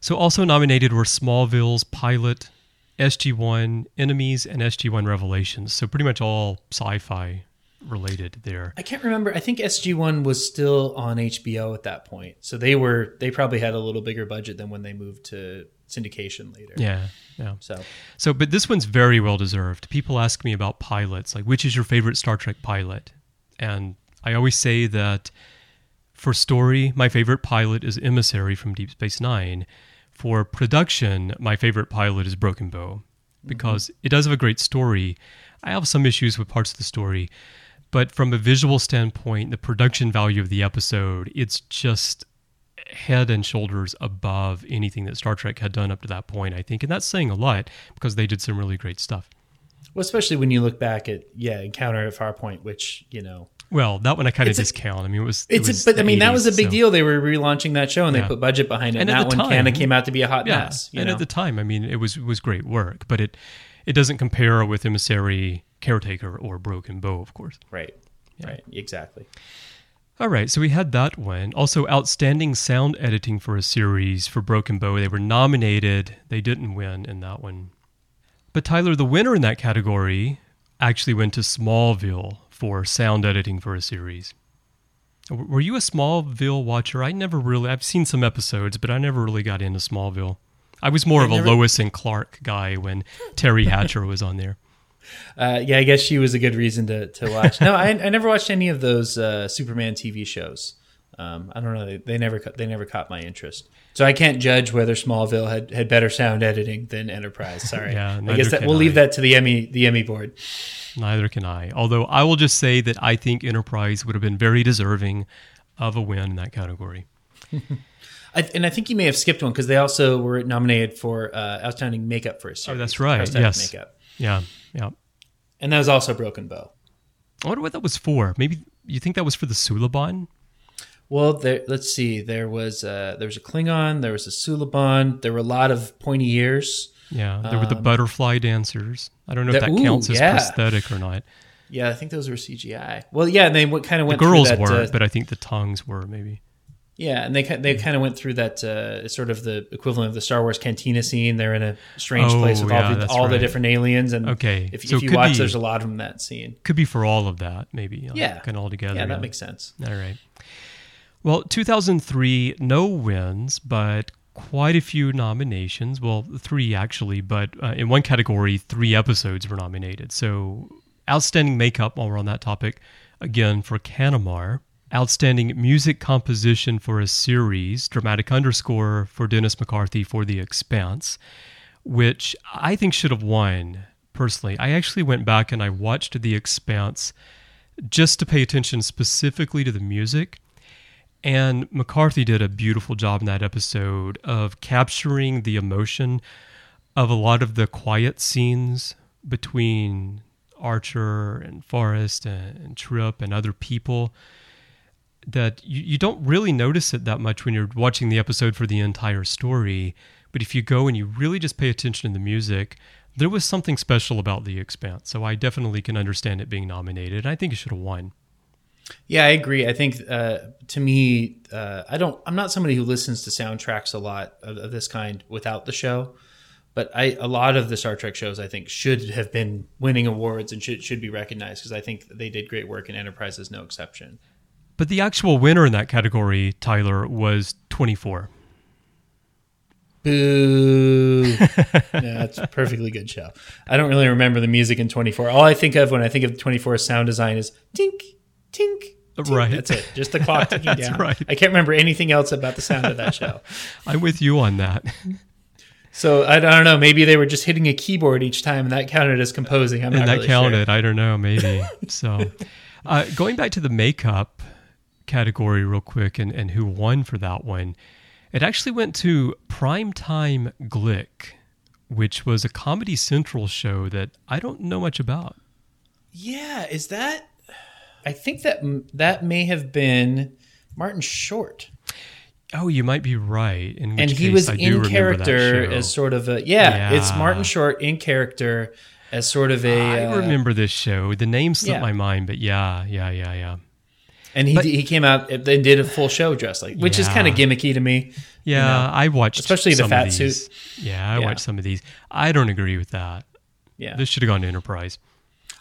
Speaker 1: So also nominated were Smallville's Pilot, SG1 Enemies, and SG1 Revelations. So pretty much all sci-fi related there.
Speaker 5: I can't remember. I think SG One was still on HBO at that point, so they were they probably had a little bigger budget than when they moved to syndication later.
Speaker 1: Yeah, yeah.
Speaker 5: So
Speaker 1: So, but this one's very well deserved. People ask me about pilots, like which is your favorite Star Trek pilot, and I always say that for story, my favorite pilot is Emissary from Deep Space Nine. For production, my favorite pilot is Broken Bow because mm-hmm. it does have a great story. I have some issues with parts of the story, but from a visual standpoint, the production value of the episode, it's just head and shoulders above anything that Star Trek had done up to that point, I think. And that's saying a lot because they did some really great stuff.
Speaker 5: well, especially when you look back at yeah Encounter at Farpoint, which you know
Speaker 1: Well, that one I kind of discount. I mean, it was. it
Speaker 5: It's
Speaker 1: was
Speaker 5: a, but I mean that was a big
Speaker 1: so-
Speaker 5: deal. They were relaunching that show and
Speaker 1: Yeah.
Speaker 5: they put budget behind it.
Speaker 1: And
Speaker 5: And, that one kind of came out to be a hot
Speaker 1: Yeah,
Speaker 5: mess. You
Speaker 1: and
Speaker 5: know?
Speaker 1: at the time, I mean, it was it was great work, but it it doesn't compare with Emissary, Caretaker, or Broken Bow, of course.
Speaker 5: right, right, exactly.
Speaker 1: All right, so we had that one. Also, outstanding sound editing for a series for Broken Bow. They were nominated. They didn't win in that one. But Tyler, the winner in that category, actually went to Smallville for sound editing for a series. Were you a Smallville watcher? I never really. I've seen some episodes, but I never really got into Smallville. I was more of a Lois and Clark guy when Teri Hatcher was on there.
Speaker 5: Uh, yeah, I guess she was a good reason to, to watch. No, I, I never watched any of those uh, Superman TV shows. Um, I don't know. They, they never they never caught my interest. So I can't judge whether Smallville had, had better sound editing than Enterprise. Sorry.
Speaker 1: Yeah,
Speaker 5: I guess that we'll
Speaker 1: I.
Speaker 5: leave that to the Emmy the Emmy board.
Speaker 1: Neither can I. Although I will just say that I think Enterprise would have been very deserving of a win in that category.
Speaker 5: I, and I think you may have skipped one because they also were nominated for uh, outstanding makeup for a series.
Speaker 1: Oh, that's right. Yes.
Speaker 5: makeup,
Speaker 1: Yeah, yeah.
Speaker 5: and that was also Broken Bow.
Speaker 1: I wonder what that was for. Maybe you think that was for the Suliban?
Speaker 5: Well, there, let's see. There was uh, there was a Klingon. There was a Suliban. There were a lot of pointy ears.
Speaker 1: Yeah, there were the butterfly dancers. I don't know if
Speaker 5: Um, that- ooh,
Speaker 1: counts as
Speaker 5: yeah.
Speaker 1: prosthetic or not.
Speaker 5: Yeah, I think those were CGI. Well, yeah, and they kind of
Speaker 1: The
Speaker 5: went
Speaker 1: girls
Speaker 5: through that.
Speaker 1: were,
Speaker 5: uh,
Speaker 1: but I think the tongues were maybe.
Speaker 5: Yeah, and they they kind of went through that uh, sort of the equivalent of the Star Wars cantina scene. They're in a strange
Speaker 1: Oh,
Speaker 5: place with
Speaker 1: yeah,
Speaker 5: all the all the different aliens. And
Speaker 1: Okay,
Speaker 5: if,
Speaker 1: so
Speaker 5: if you watch,
Speaker 1: be-
Speaker 5: there's a lot of them in that scene.
Speaker 1: Could be for all of that, maybe. like,
Speaker 5: Yeah.
Speaker 1: kind of all together.
Speaker 5: Yeah, that makes sense.
Speaker 1: All right. Well, 2003, no wins, but quite a few nominations. Well, three actually, but uh, in one category, three episodes were nominated. So, outstanding makeup, while we're on that topic, again for Canamar. Outstanding music composition for a series, dramatic underscore for Dennis McCarthy for The Expanse, which I think should have won personally. I actually went back and I watched The Expanse just to pay attention specifically to the music. And McCarthy did a beautiful job in that episode of capturing the emotion of a lot of the quiet scenes between Archer and Forrest and, and Trip and other people that you, you don't really notice it that much when you're watching the episode for the entire story. But if you go and you really just pay attention to the music, there was something special about The Expanse. So I definitely can understand it being nominated. I think it should have won.
Speaker 5: Yeah, I agree. I think uh, to me, uh, I don't. I'm not somebody who listens to soundtracks a lot of, of this kind without the show. But I, a lot of the Star Trek shows, I think, should have been winning awards and should should be recognized because I think they did great work, and Enterprise is no exception.
Speaker 1: But the actual winner in that category, Tyler, was 24.
Speaker 5: Boo! yeah, that's a perfectly good show. I don't really remember the music in 24. All I think of when I think of 24 sound design is tink, tink. tink.
Speaker 1: Right.
Speaker 5: That's it. Just the clock ticking
Speaker 1: That's
Speaker 5: down.
Speaker 1: right.
Speaker 5: I can't remember anything else about the sound of that show.
Speaker 1: I'm with you on that.
Speaker 5: So I don't know. Maybe they were just hitting a keyboard each time, and that counted as composing. I'm
Speaker 1: and that
Speaker 5: really
Speaker 1: counted. I don't know, maybe. so, uh, going back to the makeup category real quick and, and who won for that one, it actually went to Primetime Glick, which was a Comedy Central show that I don't know much about.
Speaker 5: Yeah, is that? I think that that may have been Martin Short,
Speaker 1: Oh, you might be right. In which
Speaker 5: and he
Speaker 1: case
Speaker 5: was
Speaker 1: I
Speaker 5: in character as sort of a yeah, It's Martin Short in character as sort of a.
Speaker 1: I
Speaker 5: uh,
Speaker 1: remember this show. The name slipped
Speaker 5: yeah.
Speaker 1: my mind, but yeah, yeah, yeah, yeah.
Speaker 5: And he
Speaker 1: but-
Speaker 5: he came out and did a full show dressed like, which is kind of gimmicky to me.
Speaker 1: Yeah,
Speaker 5: know,
Speaker 1: I watched
Speaker 5: especially the fat
Speaker 1: these.
Speaker 5: suit.
Speaker 1: Yeah, I
Speaker 5: Yeah.
Speaker 1: watched some of these. I don't agree with that.
Speaker 5: Yeah,
Speaker 1: This should have gone to Enterprise.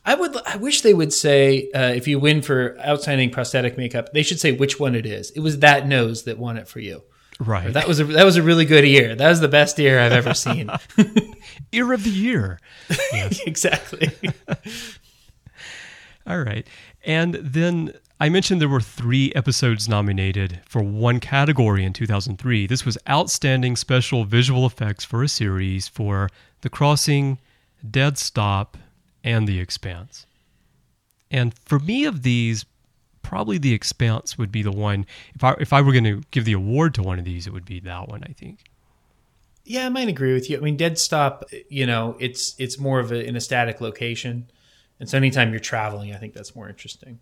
Speaker 5: I would. I wish they would say uh, if you win for outstanding prosthetic makeup, they should say which one it is. It was that nose that won it for you.
Speaker 1: Right.
Speaker 5: That was a that was a really good ear. That was the best ear I've ever seen.
Speaker 1: Ear of the year.
Speaker 5: exactly.
Speaker 1: All right. And then I mentioned there were three episodes nominated for one category in 2003. This was Outstanding Special Visual Effects for a Series for The Crossing, Dead Stop, and The Expanse. And for me, of these, probably The Expanse would be the one. If I, if I were going to give the award to one of these, it would be that one, I think.
Speaker 5: Yeah, I might agree with you. I mean, Dead Stop. You know, it's it's more of a, in a static location, And so anytime you're traveling, I think that's more interesting.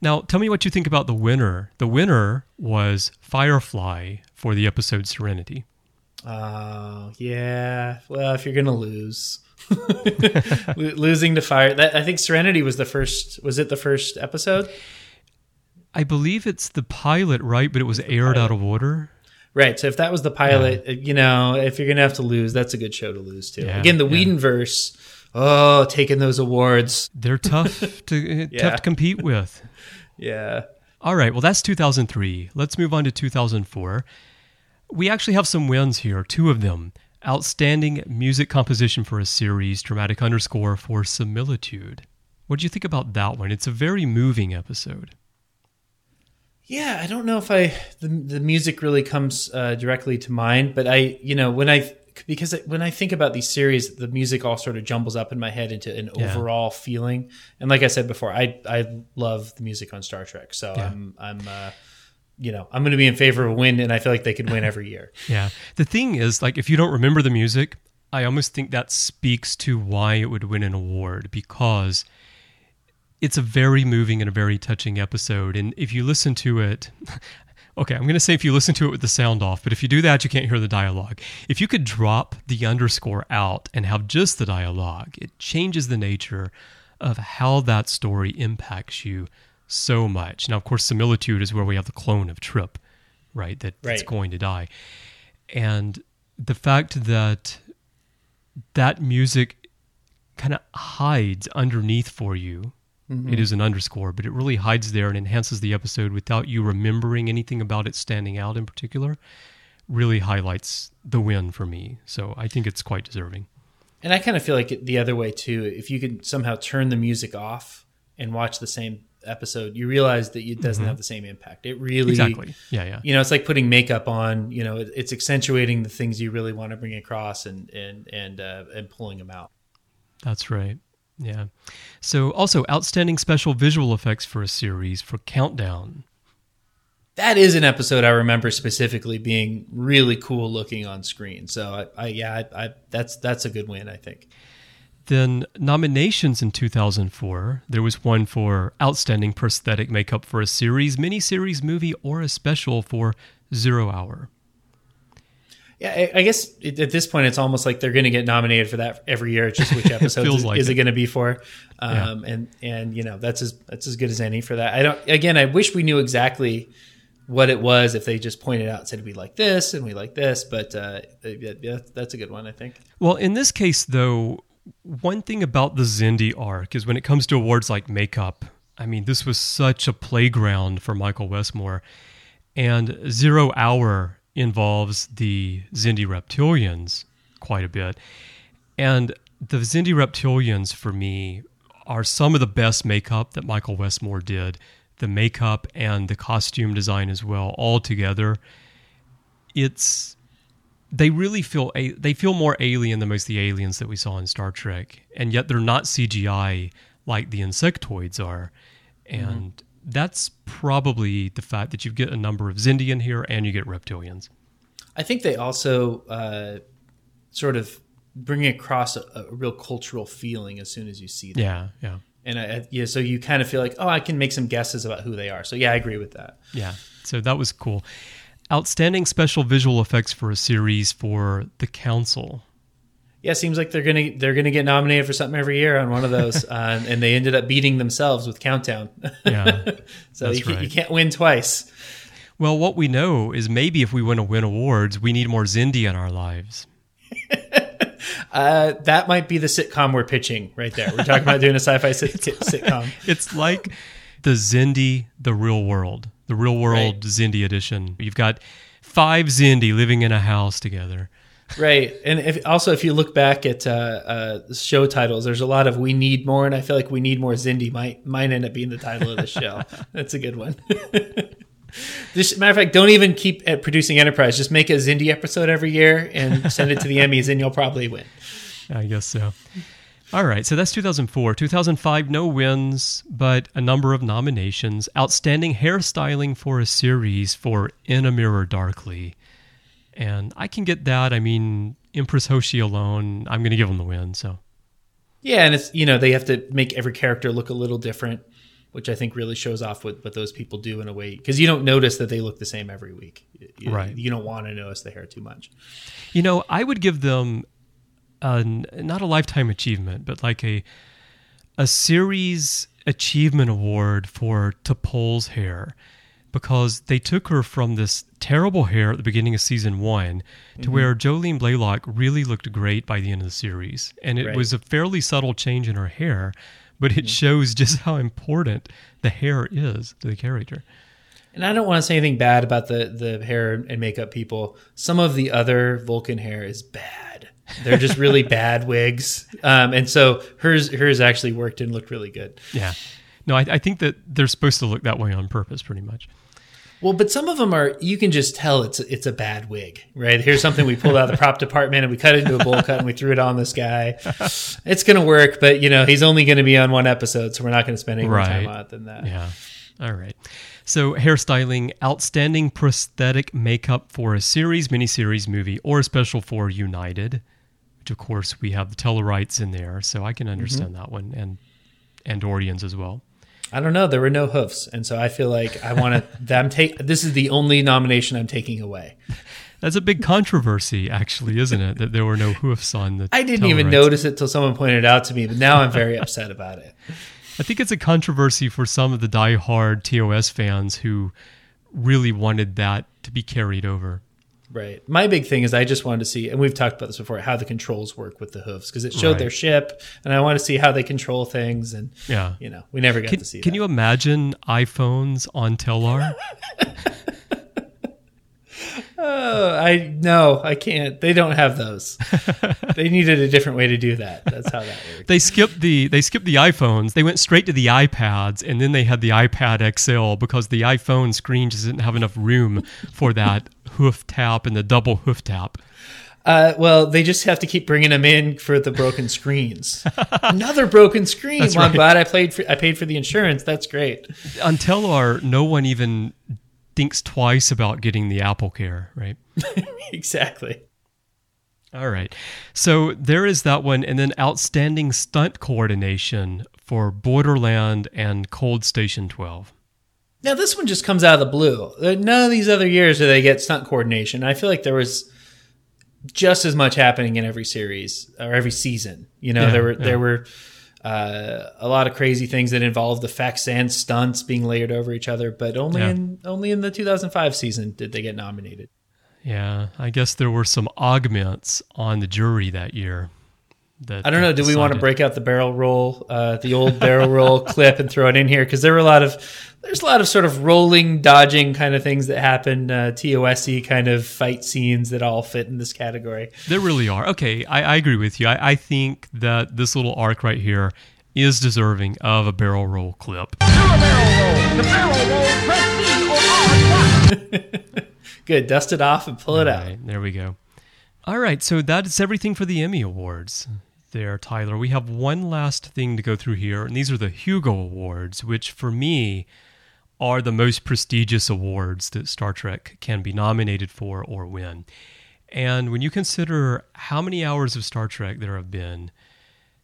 Speaker 1: Now, tell me what you think about the winner. The winner was Firefly for the episode Serenity.
Speaker 5: Oh, yeah. Well, if you're going to lose, Lo- losing to fire, that I think Serenity was the first, was it the first episode?
Speaker 1: I believe it's the pilot, right? But it was aired out of order.
Speaker 5: Right. So if that was the pilot, uh, you know, if you're going to have to lose, that's a good show to lose to.
Speaker 1: Yeah,
Speaker 5: Again, the
Speaker 1: yeah.
Speaker 5: Whedonverse, oh, taking those awards.
Speaker 1: They're tough to uh,
Speaker 5: Yeah.
Speaker 1: tough to compete with.
Speaker 5: Yeah.
Speaker 1: All right, well that's 2003. Let's move on to 2004. We actually have some wins here, two of them. Outstanding music composition for a series, dramatic underscore for similitude. What do you think about that one? It's a very moving episode.
Speaker 5: Yeah, I don't know if I the the music really comes uh, directly to mind, but I you know when I because when I think about these series, the music all sort of jumbles up in my head into an
Speaker 1: Yeah.
Speaker 5: overall feeling. And like I said before, I I love the music on Star Trek, so
Speaker 1: Yeah.
Speaker 5: I'm I'm uh, you know I'm going to be in favor of a win, and I feel like they could win every year.
Speaker 1: Yeah. The thing is, like, if you don't remember the music, I almost think that speaks to why it would win an award because it's a very moving and a very touching episode. And if you listen to it, okay, I'm going to say if you listen to it with the sound off, but if you do that, you can't hear the dialogue. If you could drop the underscore out and have just the dialogue, it changes the nature of how that story impacts you so much. Now, of course, similitude is where we have the clone of Trip, right? That, That's going to die. And the fact that that music kind of hides underneath for you. It is an underscore, but it really hides there and enhances the episode without you remembering anything about it standing out in particular. Really highlights the win for me. So I think it's quite deserving.
Speaker 5: And I kind of feel like it the other way too. If you could somehow turn the music off and watch the same episode, you realize that it doesn't have the same impact. It really
Speaker 1: Exactly. Yeah, yeah.
Speaker 5: you know it's like putting makeup on you know it, it's accentuating the things you really want to bring across and and and uh, and pulling them out
Speaker 1: That's right. Yeah. So also outstanding special visual effects for a series for Countdown.
Speaker 5: that is an episode i remember specifically being really cool looking on screen so i, I yeah I, I that's that's a good win i think
Speaker 1: Then nominations in 2004, there was one for outstanding prosthetic makeup for a series, miniseries, movie, or a special for Zero Hour.
Speaker 5: Yeah i, guess at this point it's almost like they're going to get nominated for that every year. It's just which episode is,
Speaker 1: like
Speaker 5: is it,
Speaker 1: it.
Speaker 5: going to be for? Um and and you know that's as that's as good as any for that. I don't again i wish we knew exactly what it was if they just pointed out and said we like this and we like this but uh yeah, yeah, that's a good one i think.
Speaker 1: Well, in this case, though, one thing about the Xindi arc is when it comes to awards like makeup, I mean, this was such a playground for Michael Westmore. And Zero Hour involves the Xindi reptilians quite a bit. And the Xindi reptilians, for me, are some of the best makeup that Michael Westmore did. The makeup and the costume design as well, all together. It's they really feel a, they feel more alien than most of the aliens that we saw in Star Trek, and yet they're not CGI like the insectoids are, mm-hmm. and that's probably the fact that you get a number of Xindi in here and you get reptilians.
Speaker 5: I think they also uh, sort of bring across a, a real cultural feeling as soon as you see them.
Speaker 1: Yeah, yeah,
Speaker 5: And I- yeah, so you kind of feel like, oh, I can make some guesses about who they are. So yeah, I agree with that.
Speaker 1: yeah. So that was cool. Outstanding special visual effects for a series for The Council.
Speaker 5: Yeah, seems like they're gonna they're gonna get nominated for something every year on one of those, uh, and they ended up beating themselves with Countdown.
Speaker 1: Yeah.
Speaker 5: so you, can't, you can't win twice.
Speaker 1: well, what we know is maybe if we want to win awards, we need more Xindi in our lives.
Speaker 5: Uh, that might be the sitcom we're pitching right there. We're talking about doing a sci-fi sit- sitcom.
Speaker 1: It's like the Xindi, the real world, the real world
Speaker 5: Right.
Speaker 1: Xindi edition. You've got five Xindi living in a house together.
Speaker 5: Right, and if, also if you look back at uh, uh, show titles, there's a lot of "We Need More," and I feel like "We Need More" Xindi might might end up being the title of the show. That's a good one. This matter of fact, don't even keep at producing Enterprise. Just make a Xindi episode every year and send it to the Emmys, and you'll probably win.
Speaker 1: I guess so. All right, so that's 2004. 2005, no wins, but a number of nominations. Outstanding hairstyling for a series for In a Mirror Darkly. And I can get that. I mean, Empress Hoshi alone, I'm going to give them the win. So,
Speaker 5: Yeah, and it's you know they have to make every character look a little different, which I think really shows off what what those people do in a way because you don't notice that they look the same every week. You,
Speaker 1: Right.
Speaker 5: You don't want to notice the hair too much.
Speaker 1: You know, I would give them a, not a lifetime achievement, but like a a series achievement award for T'Pol's hair because they took her from this terrible hair at the beginning of season one
Speaker 5: Mm-hmm.
Speaker 1: to where Jolene Blalock really looked great by the end of the series. And it
Speaker 5: Right.
Speaker 1: was a fairly subtle change in her hair, but
Speaker 5: Mm-hmm.
Speaker 1: it shows just how important the hair is to the character.
Speaker 5: And I don't want to say anything bad about the the hair and makeup people. Some of the other Vulcan hair is bad. They're just really bad wigs, um, and so hers hers actually worked and looked really good.
Speaker 1: Yeah. No, I, I think that they're supposed to look that way on purpose, pretty much.
Speaker 5: Well, but some of them are you can just tell it's it's a bad wig, right? Here's something we pulled out of the prop department and we cut it into a bowl cut and we threw it on this guy. It's gonna work, but you know he's only going to be on one episode, so we're not going to spend any more time on it than that.
Speaker 1: Yeah. All right. So, hairstyling, outstanding prosthetic makeup for a series, miniseries, movie, or a special for United, which of course we have the Tellarites in there, so I can mm-hmm. understand that one, and Andorians as well.
Speaker 5: I don't know. There were no hoofs, and so I feel like I want to. them take. This is the only nomination I'm taking away.
Speaker 1: That's a big controversy, actually, isn't it? That there were no hoofs on the.
Speaker 5: I didn't even notice it till someone pointed it out to me, but now I'm very upset about it.
Speaker 1: I think it's a controversy for some of the die-hard TOS fans who really wanted that to be carried over.
Speaker 5: Right. My big thing is I just wanted to see, and we've talked about this before, how the controls work with the hooves because it showed
Speaker 1: Right.
Speaker 5: their ship, and I want to see how they control things. And
Speaker 1: Yeah.
Speaker 5: you know, we never got
Speaker 1: Can,
Speaker 5: to see.
Speaker 1: can
Speaker 5: that.
Speaker 1: you imagine iPhones on Tellar?
Speaker 5: Oh, I no, I can't. They don't have those. they needed a different way to do that. That's how that works.
Speaker 1: they skipped the they skipped the iPhones. They went straight to the iPads, and then they had the iPad XL because the iPhone screen just didn't have enough room for that hoof tap and the double hoof tap.
Speaker 5: Uh, well, they just have to keep bringing them in for the broken screens. Another broken screen.
Speaker 1: That's
Speaker 5: well, I'm glad I played for. I paid for the insurance. That's great.
Speaker 1: Until our, no one even thinks twice about getting the Apple Care, right?
Speaker 5: exactly.
Speaker 1: All right. So there is that one, and then outstanding stunt coordination for Borderland and Cold Station 12.
Speaker 5: Now this one just comes out of the blue. Uh, None of these other years do they get stunt coordination. I feel like there was just as much happening in every series or every season. You know,
Speaker 1: Yeah,
Speaker 5: there were
Speaker 1: yeah.
Speaker 5: there were uh, a lot of crazy things that involved effects and stunts being layered over each other, but only
Speaker 1: Yeah.
Speaker 5: in only in the 2005 season did they get nominated.
Speaker 1: Yeah, I guess there were some augments on the jury that year. That
Speaker 5: I don't know. Do we want to break out the barrel roll, uh, the old barrel roll clip, and throw it in here? Because there were a lot of, there's a lot of sort of rolling, dodging kind of things that happen, uh, TOSy kind of fight scenes that all fit in this category.
Speaker 1: There really are. Okay, I, I agree with you. I, I think that this little arc right here is deserving of a barrel roll clip.
Speaker 5: Good, dust it off and pull it out.
Speaker 1: Right, there we go. All right, so that is everything for the Emmy Awards. There, Tyler. We have one last thing to go through here, and these are the Hugo Awards, which for me are the most prestigious awards that Star Trek can be nominated for or win. And when you consider how many hours of Star Trek there have been,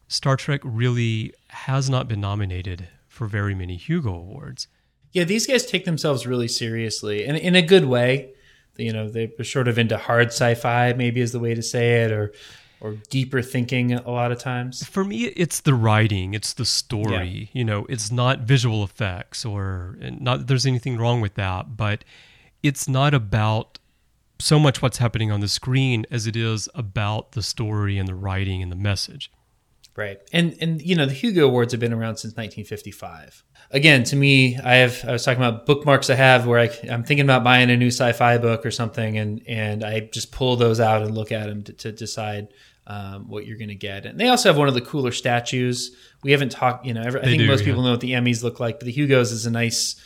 Speaker 1: Star Trek really has not been nominated for very many Hugo Awards.
Speaker 5: Yeah, these guys take themselves really seriously, and in a good way. You know, they're sort of into hard sci-fi, maybe is the way to say it, or or deeper thinking a lot of times.
Speaker 1: For me, it's the writing, it's the story. You know, it's not visual effects, or not that there's anything wrong with that, but it's not about so much what's happening on the screen as it is about the story and the writing and the message.
Speaker 5: Right. And and you know, the Hugo Awards have been around since 1955. Again, to me, I have I was talking about bookmarks I have where I, I'm thinking about buying a new sci-fi book or something, and and I just pull those out and look at them to, to decide um, what you're going to get. And they also have one of the cooler statues. We haven't talked, you know, every, I think
Speaker 1: do,
Speaker 5: most
Speaker 1: yeah.
Speaker 5: people know what the Emmys look like, but the Hugos is a nice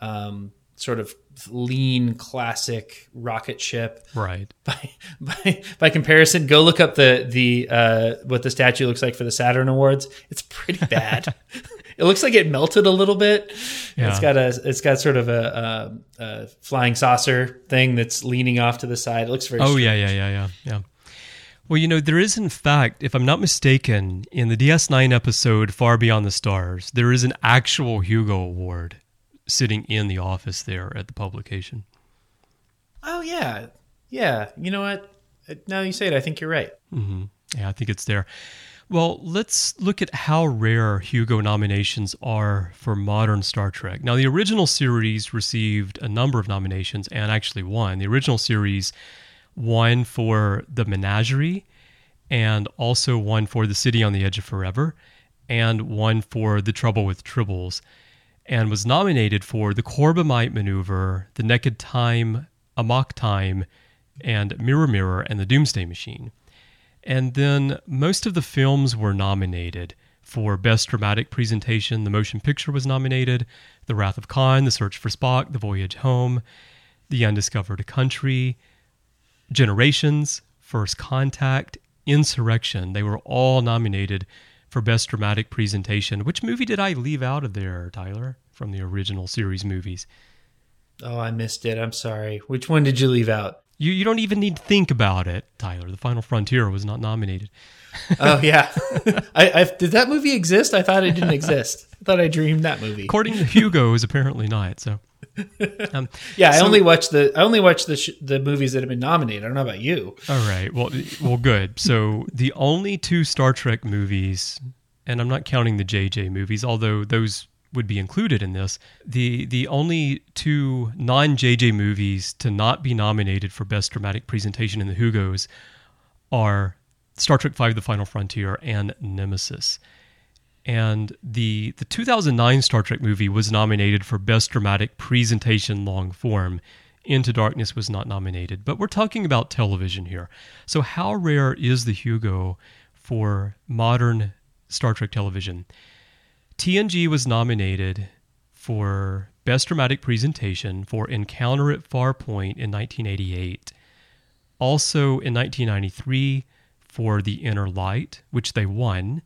Speaker 5: um, sort of lean classic rocket ship
Speaker 1: Right.
Speaker 5: by by by comparison, go look up the the uh, what the statue looks like for the Saturn Awards. It's pretty bad. it looks like it melted a little bit.
Speaker 1: Yeah.
Speaker 5: It's got a it's got sort of a, a, a flying saucer thing that's leaning off to the side. It looks very.
Speaker 1: Oh
Speaker 5: strange.
Speaker 1: yeah, yeah, yeah, yeah, yeah. Well, you know, there is, in fact, if I'm not mistaken, in the DS9 episode Far Beyond the Stars, there is an actual Hugo Award sitting in the office there at the publication.
Speaker 5: Oh yeah, yeah. You know what? Now you say it, I think you're right. Mm-hmm.
Speaker 1: Yeah, I think it's there. Well, let's look at how rare Hugo nominations are for modern Star Trek. Now, the original series received a number of nominations and actually won. The original series won for The Menagerie and also one for The City on the Edge of Forever and one for The Trouble with Tribbles and was nominated for The Corbomite Maneuver, The Naked Time, Amok Time, and Mirror Mirror and The Doomsday Machine. And then most of the films were nominated for Best Dramatic Presentation. The motion picture was nominated The Wrath of Khan, The Search for Spock, The Voyage Home, The Undiscovered Country, Generations, First Contact, Insurrection. They were all nominated for Best Dramatic Presentation. Which movie did I leave out of there, Tyler, from the original series movies?
Speaker 5: Oh, I missed it. I'm sorry. Which one did you leave out?
Speaker 1: You, you don't even need to think about it, Tyler. The Final Frontier was not nominated.
Speaker 5: Oh yeah, I, I did that movie exist? I thought it didn't exist. I thought I dreamed that movie.
Speaker 1: According to Hugo, is apparently not. So, um,
Speaker 5: Yeah, I only watch the I only watch the sh- the movies that have been nominated. I don't know about you.
Speaker 1: all right. Well, well, good. So the only two Star Trek movies, and I'm not counting the JJ movies, although those would be included in this. The the only two non JJ movies to not be nominated for Best Dramatic Presentation in the Hugos are Star Trek V: The Final Frontier and Nemesis. And the the 2009 Star Trek movie was nominated for Best Dramatic Presentation Long Form. Into Darkness was not nominated, but we're talking about television here. So how rare is the Hugo for modern Star Trek television? TNG was nominated for Best Dramatic Presentation for Encounter at Farpoint in 1988. Also in 1993 for The Inner Light, which they won.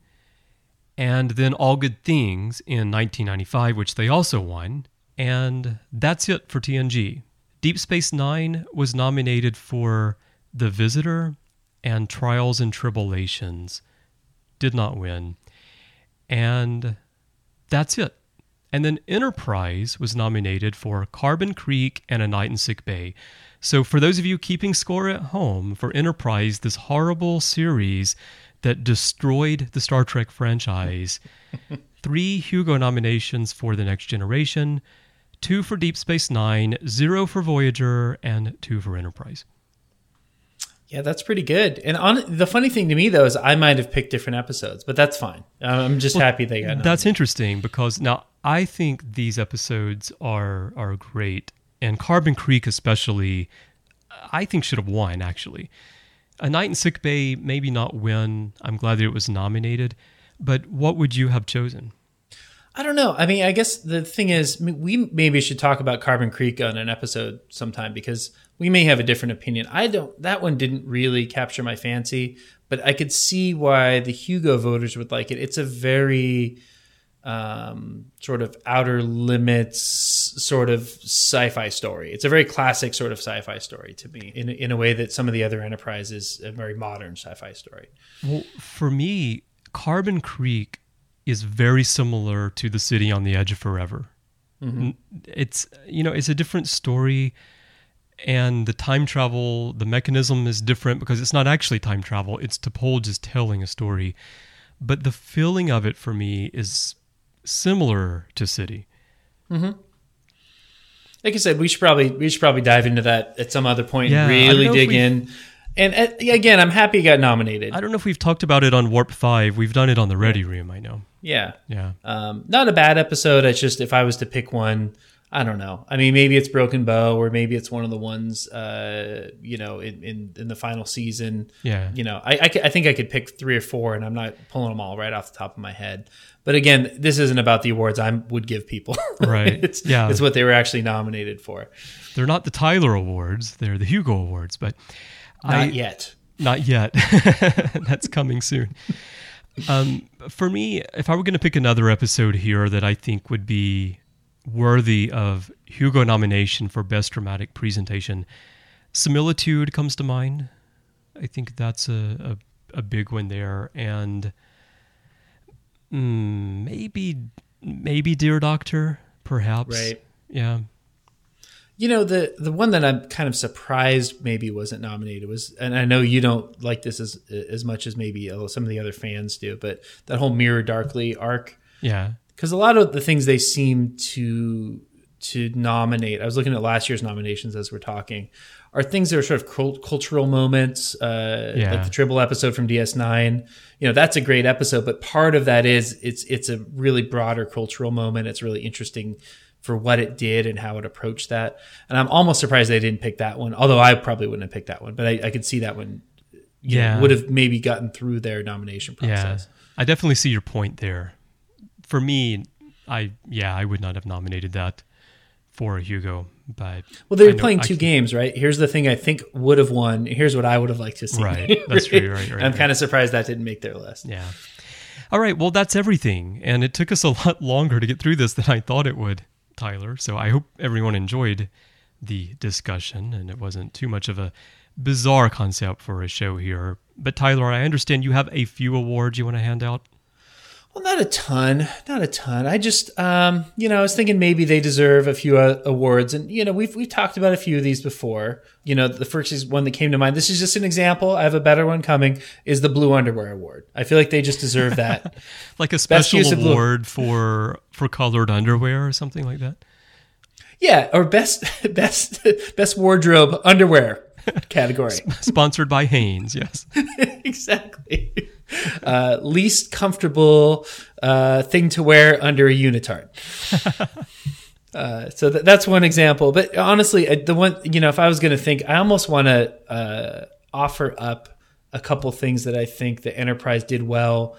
Speaker 1: And then All Good Things in 1995, which they also won. And that's it for TNG. Deep Space Nine was nominated for The Visitor and Trials and Tribble-ations. Did not win. And that's it. And then Enterprise was nominated for Carbon Creek and A Night in Sick Bay. So, for those of you keeping score at home, for Enterprise, this horrible series that destroyed the Star Trek franchise, three Hugo nominations for The Next Generation, two for Deep Space Nine, zero for Voyager, and two for Enterprise.
Speaker 5: Yeah, that's pretty good. And on the funny thing to me though is I might have picked different episodes, but that's fine. I'm just happy they got.
Speaker 1: That's interesting because now I think these episodes are are great, and Carbon Creek especially, I think should have won actually. A Night in Sick Bay maybe not win. I'm glad that it was nominated, but what would you have chosen?
Speaker 5: I don't know. I mean, I guess the thing is, we maybe should talk about Carbon Creek on an episode sometime because we may have a different opinion. I don't. That one didn't really capture my fancy, but I could see why the Hugo voters would like it. It's a very um, sort of outer limits sort of sci-fi story. It's a very classic sort of sci-fi story to me, in in a way that some of the other Enterprise is a very modern sci-fi story.
Speaker 1: Well, for me, Carbon Creek is very similar to The City on the Edge of Forever. N- It's you know it's a different story, and the time travel the mechanism is different because it's not actually time travel. It's T'Pol just telling a story, but the feeling of it for me is similar to City.
Speaker 5: like I said, we should probably we should probably dive into that at some other point
Speaker 1: Yeah,
Speaker 5: and really dig in. And uh, again, I'm happy it got nominated.
Speaker 1: I don't know if we've talked about it on Warp Five. We've done it on the Ready Room. I know.
Speaker 5: Yeah,
Speaker 1: Yeah.
Speaker 5: um, not a bad episode. It's just if I was to pick one, I don't know. I mean, maybe it's Broken Bow, or maybe it's one of the ones, uh, you know, in, in in the final season.
Speaker 1: Yeah.
Speaker 5: You know, I I, I think I could pick three or four, and I'm not pulling them all right off the top of my head. But again, this isn't about the awards I would give people.
Speaker 1: Right.
Speaker 5: it's
Speaker 1: Yeah.
Speaker 5: it's what they were actually nominated for.
Speaker 1: They're not the Tyler Awards. They're the Hugo Awards, but
Speaker 5: Not
Speaker 1: I,
Speaker 5: yet.
Speaker 1: Not yet. That's coming soon. Um, for me, if I were going to pick another episode here that I think would be worthy of Hugo nomination for Best Dramatic Presentation, Similitude comes to mind. I think that's a, a, a big one there. And mm, maybe maybe Dear Doctor, perhaps.
Speaker 5: Right.
Speaker 1: Yeah.
Speaker 5: You know the the one that I'm kind of surprised maybe wasn't nominated was, and I know you don't like this as as much as maybe some of the other fans do, but that whole Mirror Darkly arc.
Speaker 1: Yeah.
Speaker 5: Because a lot of the things they seem to to nominate, I was looking at last year's nominations as we're talking, are things that are sort of cult- cultural moments, uh,
Speaker 1: Yeah.
Speaker 5: like the Tribble episode from DS9. You know, that's a great episode, but part of that is it's it's a really broader cultural moment. It's really interesting for what it did and how it approached that. And I'm almost surprised they didn't pick that one, although I probably wouldn't have picked that one. But I, I could see that one. you know,
Speaker 1: Yeah.
Speaker 5: would have maybe gotten through their nomination process. Yeah.
Speaker 1: I definitely see your point there. For me, I yeah, I would not have nominated that for a Hugo, but
Speaker 5: Well, they were playing two games, right? Here's the thing I think would have won. Here's what I would have liked to see.
Speaker 1: Right. That's true. Right, right,
Speaker 5: I'm
Speaker 1: right.
Speaker 5: kind of surprised that didn't make their list.
Speaker 1: Yeah. All right. Well, that's everything. And it took us a lot longer to get through this than I thought it would, Tyler. So I hope everyone enjoyed the discussion and it wasn't too much of a bizarre concept for a show here. But Tyler, I understand you have a few awards you want to hand out.
Speaker 5: Well, not a ton, not a ton. I just, um, you know, I was thinking maybe they deserve a few uh, awards, and you know, we've we've talked about a few of these before. You know, the first is one that came to mind. This is just an example. I have a better one coming. Is the Blue Underwear Award? I feel like they just deserve that.
Speaker 1: Like a special
Speaker 5: use of blue.
Speaker 1: award for for colored underwear or something like that.
Speaker 5: yeah, or best best best wardrobe underwear category.
Speaker 1: Sponsored by Hanes, yes.
Speaker 5: exactly. Uh, least comfortable uh, thing to wear under a unitard. Uh, so th- that's one example. But honestly, the one you know, if I was going to think, I almost want to uh, offer up a couple things that I think the Enterprise did well.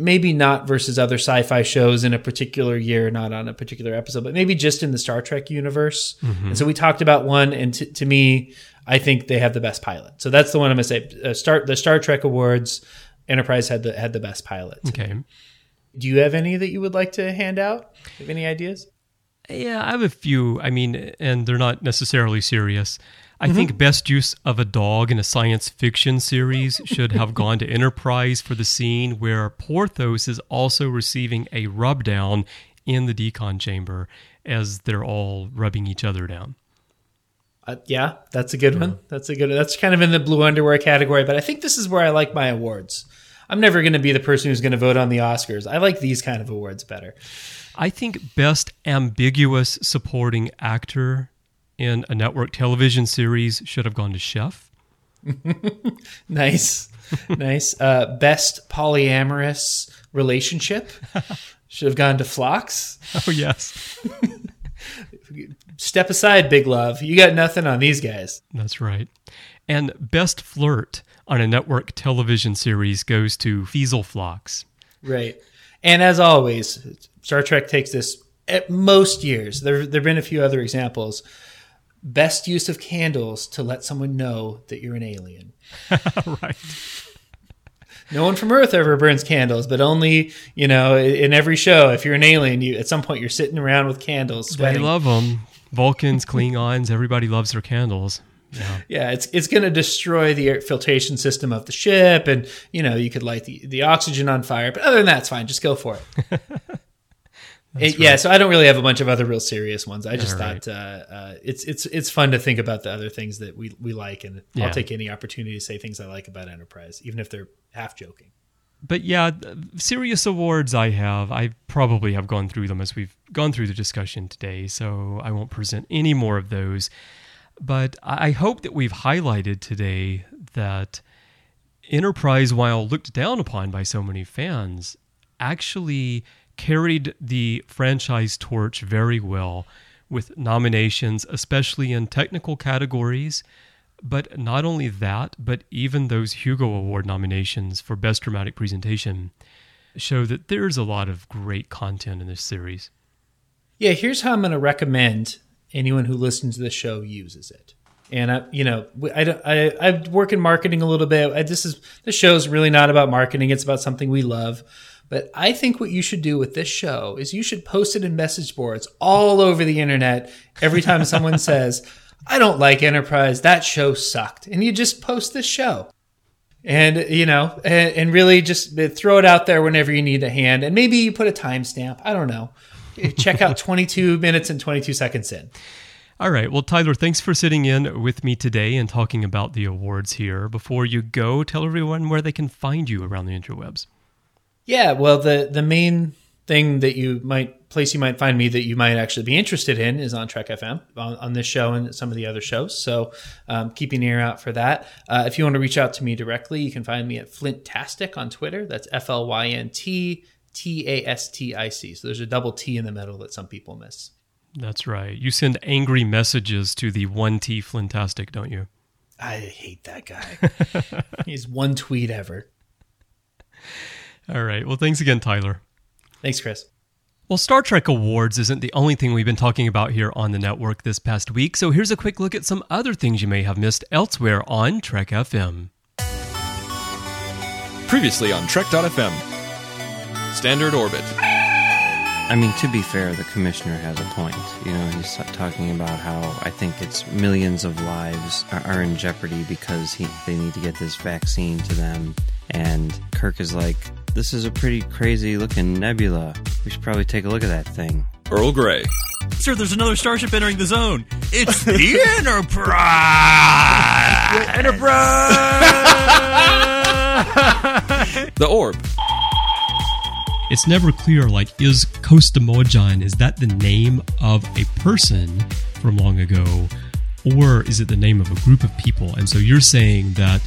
Speaker 5: Maybe not versus other sci-fi shows in a particular year, not on a particular episode, but maybe just in the Star Trek universe. And so we talked about one, and t- to me, I think they have the best pilot. So that's the one I'm going to say. Uh, start the Star Trek awards. Enterprise had the had the best pilot.
Speaker 1: Okay.
Speaker 5: Do you have any that you would like to hand out? Have any ideas?
Speaker 1: Yeah, I have a few. I mean, and they're not necessarily serious. I
Speaker 5: Mm-hmm.
Speaker 1: think best use of a dog in a science fiction series should have gone to Enterprise for the scene where Porthos is also receiving a rub down in the decon chamber as they're all rubbing each other down.
Speaker 5: Uh, yeah, that's a good one. That's a good. That's kind of in the blue underwear category, but I think this is where I like my awards. I'm never going to be the person who's going to vote on the Oscars. I like these kind of awards better.
Speaker 1: I think best ambiguous supporting actor in a network television series should have gone to Chef.
Speaker 5: Nice, nice. Uh, best polyamorous relationship should have gone to Phlox.
Speaker 1: Oh yes,
Speaker 5: Step aside, Big Love. You got nothing on these guys.
Speaker 1: that's right. And best flirt on a network television series goes to Feezal Phlox.
Speaker 5: Right. And as always, Star Trek takes this at most years. There there've been a few other examples. Best use of candles to let someone know that you're an alien.
Speaker 1: right.
Speaker 5: No one from Earth ever burns candles, but only you know in every show. If you're an alien, you at some point you're sitting around with candles,
Speaker 1: They love them. Vulcans, Klingons, everybody loves their candles. Yeah.
Speaker 5: yeah, it's it's going to destroy the air filtration system of the ship, and you know you could light the, the oxygen on fire. But other than that, it's fine. Just go for it. It- Yeah, so I don't really have a bunch of other real serious ones. I just
Speaker 1: All right.
Speaker 5: thought uh, uh, it's it's it's fun to think about the other things that we we like, and
Speaker 1: Yeah.
Speaker 5: I'll take any opportunity to say things I like about Enterprise, even if they're half joking.
Speaker 1: But yeah, serious awards I have. I probably have gone through them as we've gone through the discussion today, so I won't present any more of those. But I hope that we've highlighted today that Enterprise, while looked down upon by so many fans, actually carried the franchise torch very well with nominations, especially in technical categories. But not only that, but even those Hugo Award nominations for Best Dramatic Presentation show that there's a lot of great content in this series.
Speaker 5: Yeah, here's how I'm going to recommend anyone who listens to the show uses it. And I, you know, I, don't- I, I work in marketing a little bit. I, this is the show's really not about marketing; it's about something we love. But I think what you should do with this show is you should post it in message boards all over the internet every time someone says, I don't like Enterprise. That show sucked. And you just post this show. And, you know, and, and really just throw it out there whenever you need a hand. And maybe you put a timestamp. I don't know. Check out 22 minutes and 22 seconds in.
Speaker 1: All right. Well, Tyler, thanks for sitting in with me today and talking about the awards here. Before you go, tell everyone where they can find you around the interwebs.
Speaker 5: Yeah, well, the the main thing that you might place you might find me that you might actually be interested in is on Trek FM on, on this show and some of the other shows. So um, keep an ear out for that. Uh, if you want to reach out to me directly, you can find me at Flynttastic on Twitter. That's F L Y N T T A S T I C. So there's a double T in the middle that some people miss.
Speaker 1: That's right. You send angry messages to the one T Flyntastic, don't you?
Speaker 5: I hate that guy. He's one tweet ever.
Speaker 1: All right. Well, thanks again, Tyler.
Speaker 5: Thanks, Chris.
Speaker 1: Well, Star Trek Awards isn't the only thing we've been talking about here on the network this past week, so here's a quick look at some other things you may have missed elsewhere on Trek FM.
Speaker 6: Previously on Trek.fm Standard Orbit.
Speaker 7: I mean, to be fair, the commissioner has a point. You know, he's talking about how I think it's millions of lives are in jeopardy because he, they need to get this vaccine to them. And Kirk is like, this is a pretty crazy looking nebula. We should probably take a look at that thing.
Speaker 6: Earl Grey.
Speaker 8: Sir, there's another starship entering the zone. It's the Enterprise!
Speaker 6: Enterprise! the Orb.
Speaker 1: It's never clear, like, is Kosst Amojan, is that the name of a person from long ago, or is it the name of a group of people? And so you're saying that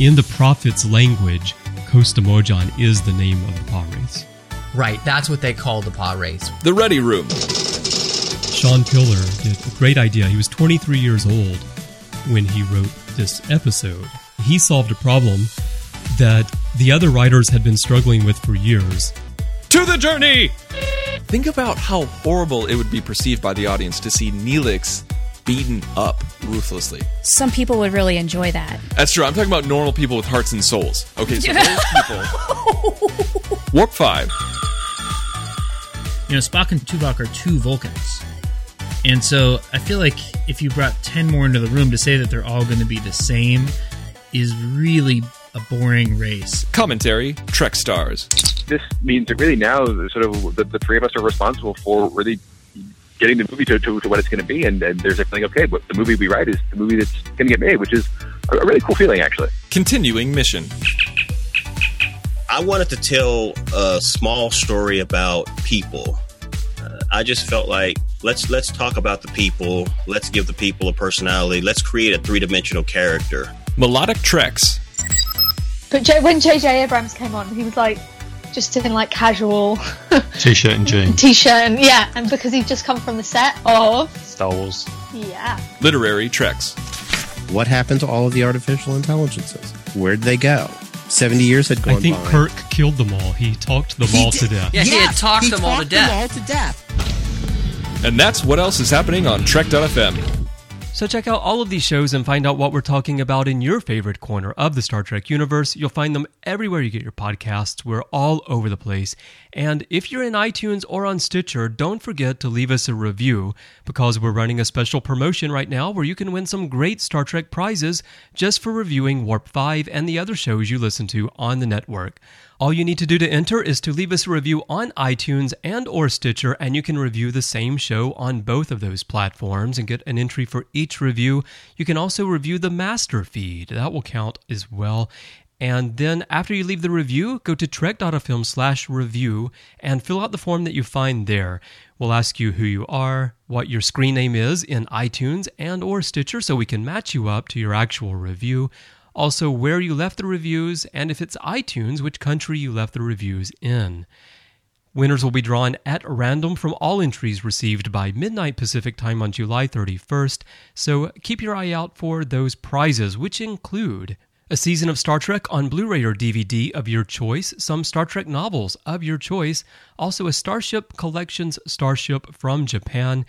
Speaker 1: in the prophet's language, Kosst Amojan is the name of the Pah-wraith.
Speaker 9: Right, that's what they call the Pah-wraith.
Speaker 6: The Ready Room.
Speaker 1: Sean Piller did a great idea. He was 23 years old when he wrote this episode. He solved a problem that the other writers had been struggling with for years.
Speaker 6: To the journey! Think about how horrible it would be perceived by the audience to see Neelix beaten up ruthlessly.
Speaker 10: Some people would really enjoy that.
Speaker 6: That's true. I'm talking about normal people with hearts and souls. Okay, so those people. Warp 5.
Speaker 11: You know, Spock and Tuvok are two Vulcans. And so I feel like if you brought 10 more into the room to say that they're all going to be the same is really a boring race.
Speaker 6: Commentary Trek Stars.
Speaker 12: This means that really now, sort of, the, the three of us are responsible for really getting the movie to, to, to what it's going to be. And, and there's a feeling, okay, what the movie we write is the movie that's going to get made, which is a, a really cool feeling, actually.
Speaker 6: Continuing mission.
Speaker 13: I wanted to tell a small story about people. Uh, I just felt like let's let's talk about the people. Let's give the people a personality. Let's create a three dimensional character.
Speaker 6: Melodic Treks.
Speaker 10: But J- when J.J. Abrams came on, he was like just in like casual
Speaker 14: t-shirt and jeans.
Speaker 10: t-shirt and yeah, and because he'd just come from the set of
Speaker 14: Star Wars.
Speaker 10: Yeah.
Speaker 6: Literary Treks.
Speaker 15: What happened to all of the artificial intelligences? Where'd they go? 70 years had gone by.
Speaker 1: I think
Speaker 15: by.
Speaker 1: Kirk killed them all. He talked them
Speaker 9: He
Speaker 1: all
Speaker 9: did-
Speaker 1: to death.
Speaker 9: Yeah, he had talked
Speaker 15: he
Speaker 9: them all to
Speaker 15: talked
Speaker 9: death.
Speaker 15: them all to death.
Speaker 6: And that's what else is happening on Trek.fm.
Speaker 1: So check out all of these shows and find out what we're talking about in your favorite corner of the Star Trek universe. You'll find them everywhere you get your podcasts. We're all over the place. And if you're in iTunes or on Stitcher, don't forget to leave us a review because we're running a special promotion right now where you can win some great Star Trek prizes just for reviewing Warp 5 and the other shows you listen to on the network. All you need to do to enter is to leave us a review on iTunes and or Stitcher and you can review the same show on both of those platforms and get an entry for each review. You can also review the master feed. That will count as well. And then after you leave the review, go to trek.fm slash review and fill out the form that you find there. We'll ask you who you are, what your screen name is in iTunes and or Stitcher so we can match you up to your actual review. Also, where you left the reviews, and if it's iTunes, which country you left the reviews in. Winners will be drawn at random from all entries received by midnight Pacific time on July 31st, so keep your eye out for those prizes, which include a season of Star Trek on Blu ray or DVD of your choice, some Star Trek novels of your choice, also a Starship Collections Starship from Japan,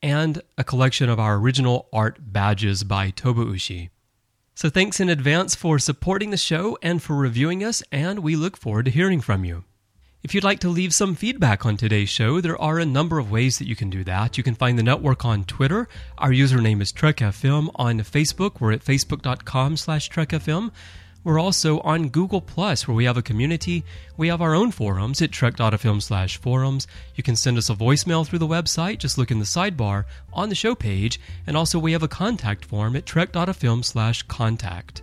Speaker 1: and a collection of our original art badges by Tobaushi. So thanks in advance for supporting the show and for reviewing us, and we look forward to hearing from you. If you'd like to leave some feedback on today's show, there are a number of ways that you can do that. You can find the network on Twitter. Our username is TrekFM. On Facebook, we're at facebook.com slash TrekFM. We're also on Google Plus, where we have a community. We have our own forums at trek.fm slash forums. You can send us a voicemail through the website. Just look in the sidebar on the show page. And also we have a contact form at trek.fm slash contact.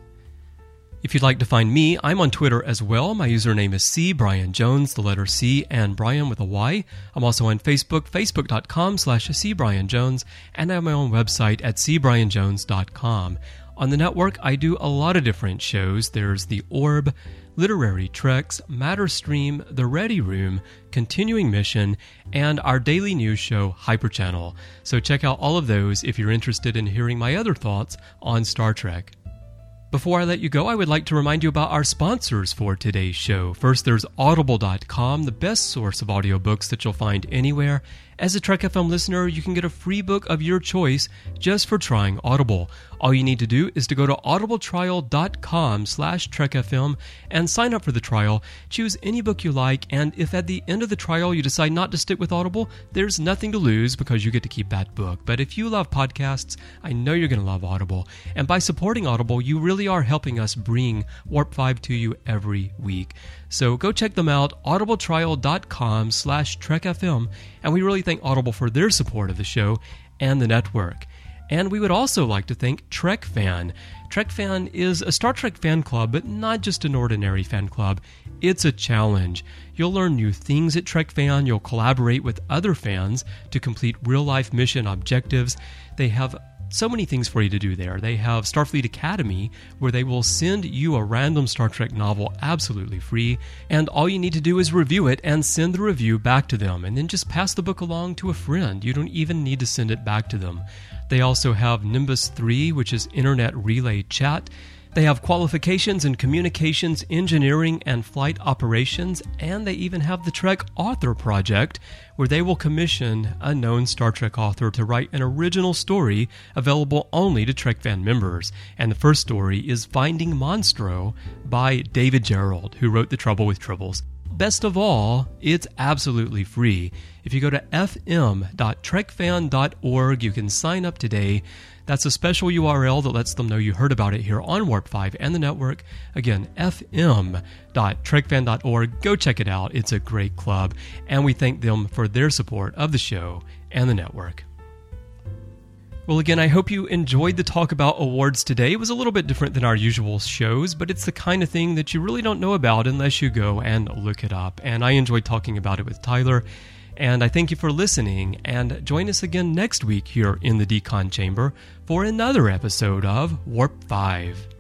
Speaker 1: If you'd like to find me, I'm on Twitter as well. My username is C Brian Jones, the letter C and Brian with a Y. I'm also on Facebook, facebook.com slash C Brian Jones, and I have my own website at cbrianjones.com. On the network, I do a lot of different shows. There's The Orb, Literary Treks, Matterstream, The Ready Room, Continuing Mission, and our daily news show, Hyperchannel. So check out all of those if you're interested in hearing my other thoughts on Star Trek. Before I let you go, I would like to remind you about our sponsors for today's show. First, there's Audible.com, the best source of audiobooks that you'll find anywhere. As a Trek FM listener, you can get a free book of your choice just for trying Audible. All you need to do is to go to audibletrial.com slash trekfm and sign up for the trial. Choose any book you like, and if at the end of the trial you decide not to stick with Audible, there's nothing to lose because you get to keep that book. But if you love podcasts, I know you're going to love Audible. And by supporting Audible, you really are helping us bring Warp 5 to you every week. So go check them out, audibletrial.com slash trekfm, and we really thank Audible for their support of the show and the network. And we would also like to thank Trek Fan. Trek Fan is a Star Trek fan club, but not just an ordinary fan club. It's a challenge. You'll learn new things at Trek Fan. You'll collaborate with other fans to complete real life mission objectives. They have so many things for you to do there. They have Starfleet Academy, where they will send you a random Star Trek novel absolutely free, and all you need to do is review it and send the review back to them, and then just pass the book along to a friend. You don't even need to send it back to them. They also have Nimbus 3, which is Internet Relay Chat. They have qualifications in communications, engineering, and flight operations, and they even have the Trek Author Project, where they will commission a known Star Trek author to write an original story available only to Trek fan members. And the first story is Finding Monstro by David Gerrold, who wrote The Trouble with Tribbles. Best of all, it's absolutely free. If you go to fm.trekfan.org, you can sign up today. That's a special URL that lets them know you heard about it here on Warp 5 and the network. Again, fm.trekfan.org. Go check it out. It's a great club, and we thank them for their support of the show and the network. Well, again, I hope you enjoyed the talk about awards today. It was a little bit different than our usual shows, but it's the kind of thing that you really don't know about unless you go and look it up. And I enjoyed talking about it with Tyler. And I thank you for listening. And join us again next week here in the Decon Chamber for another episode of Warp 5.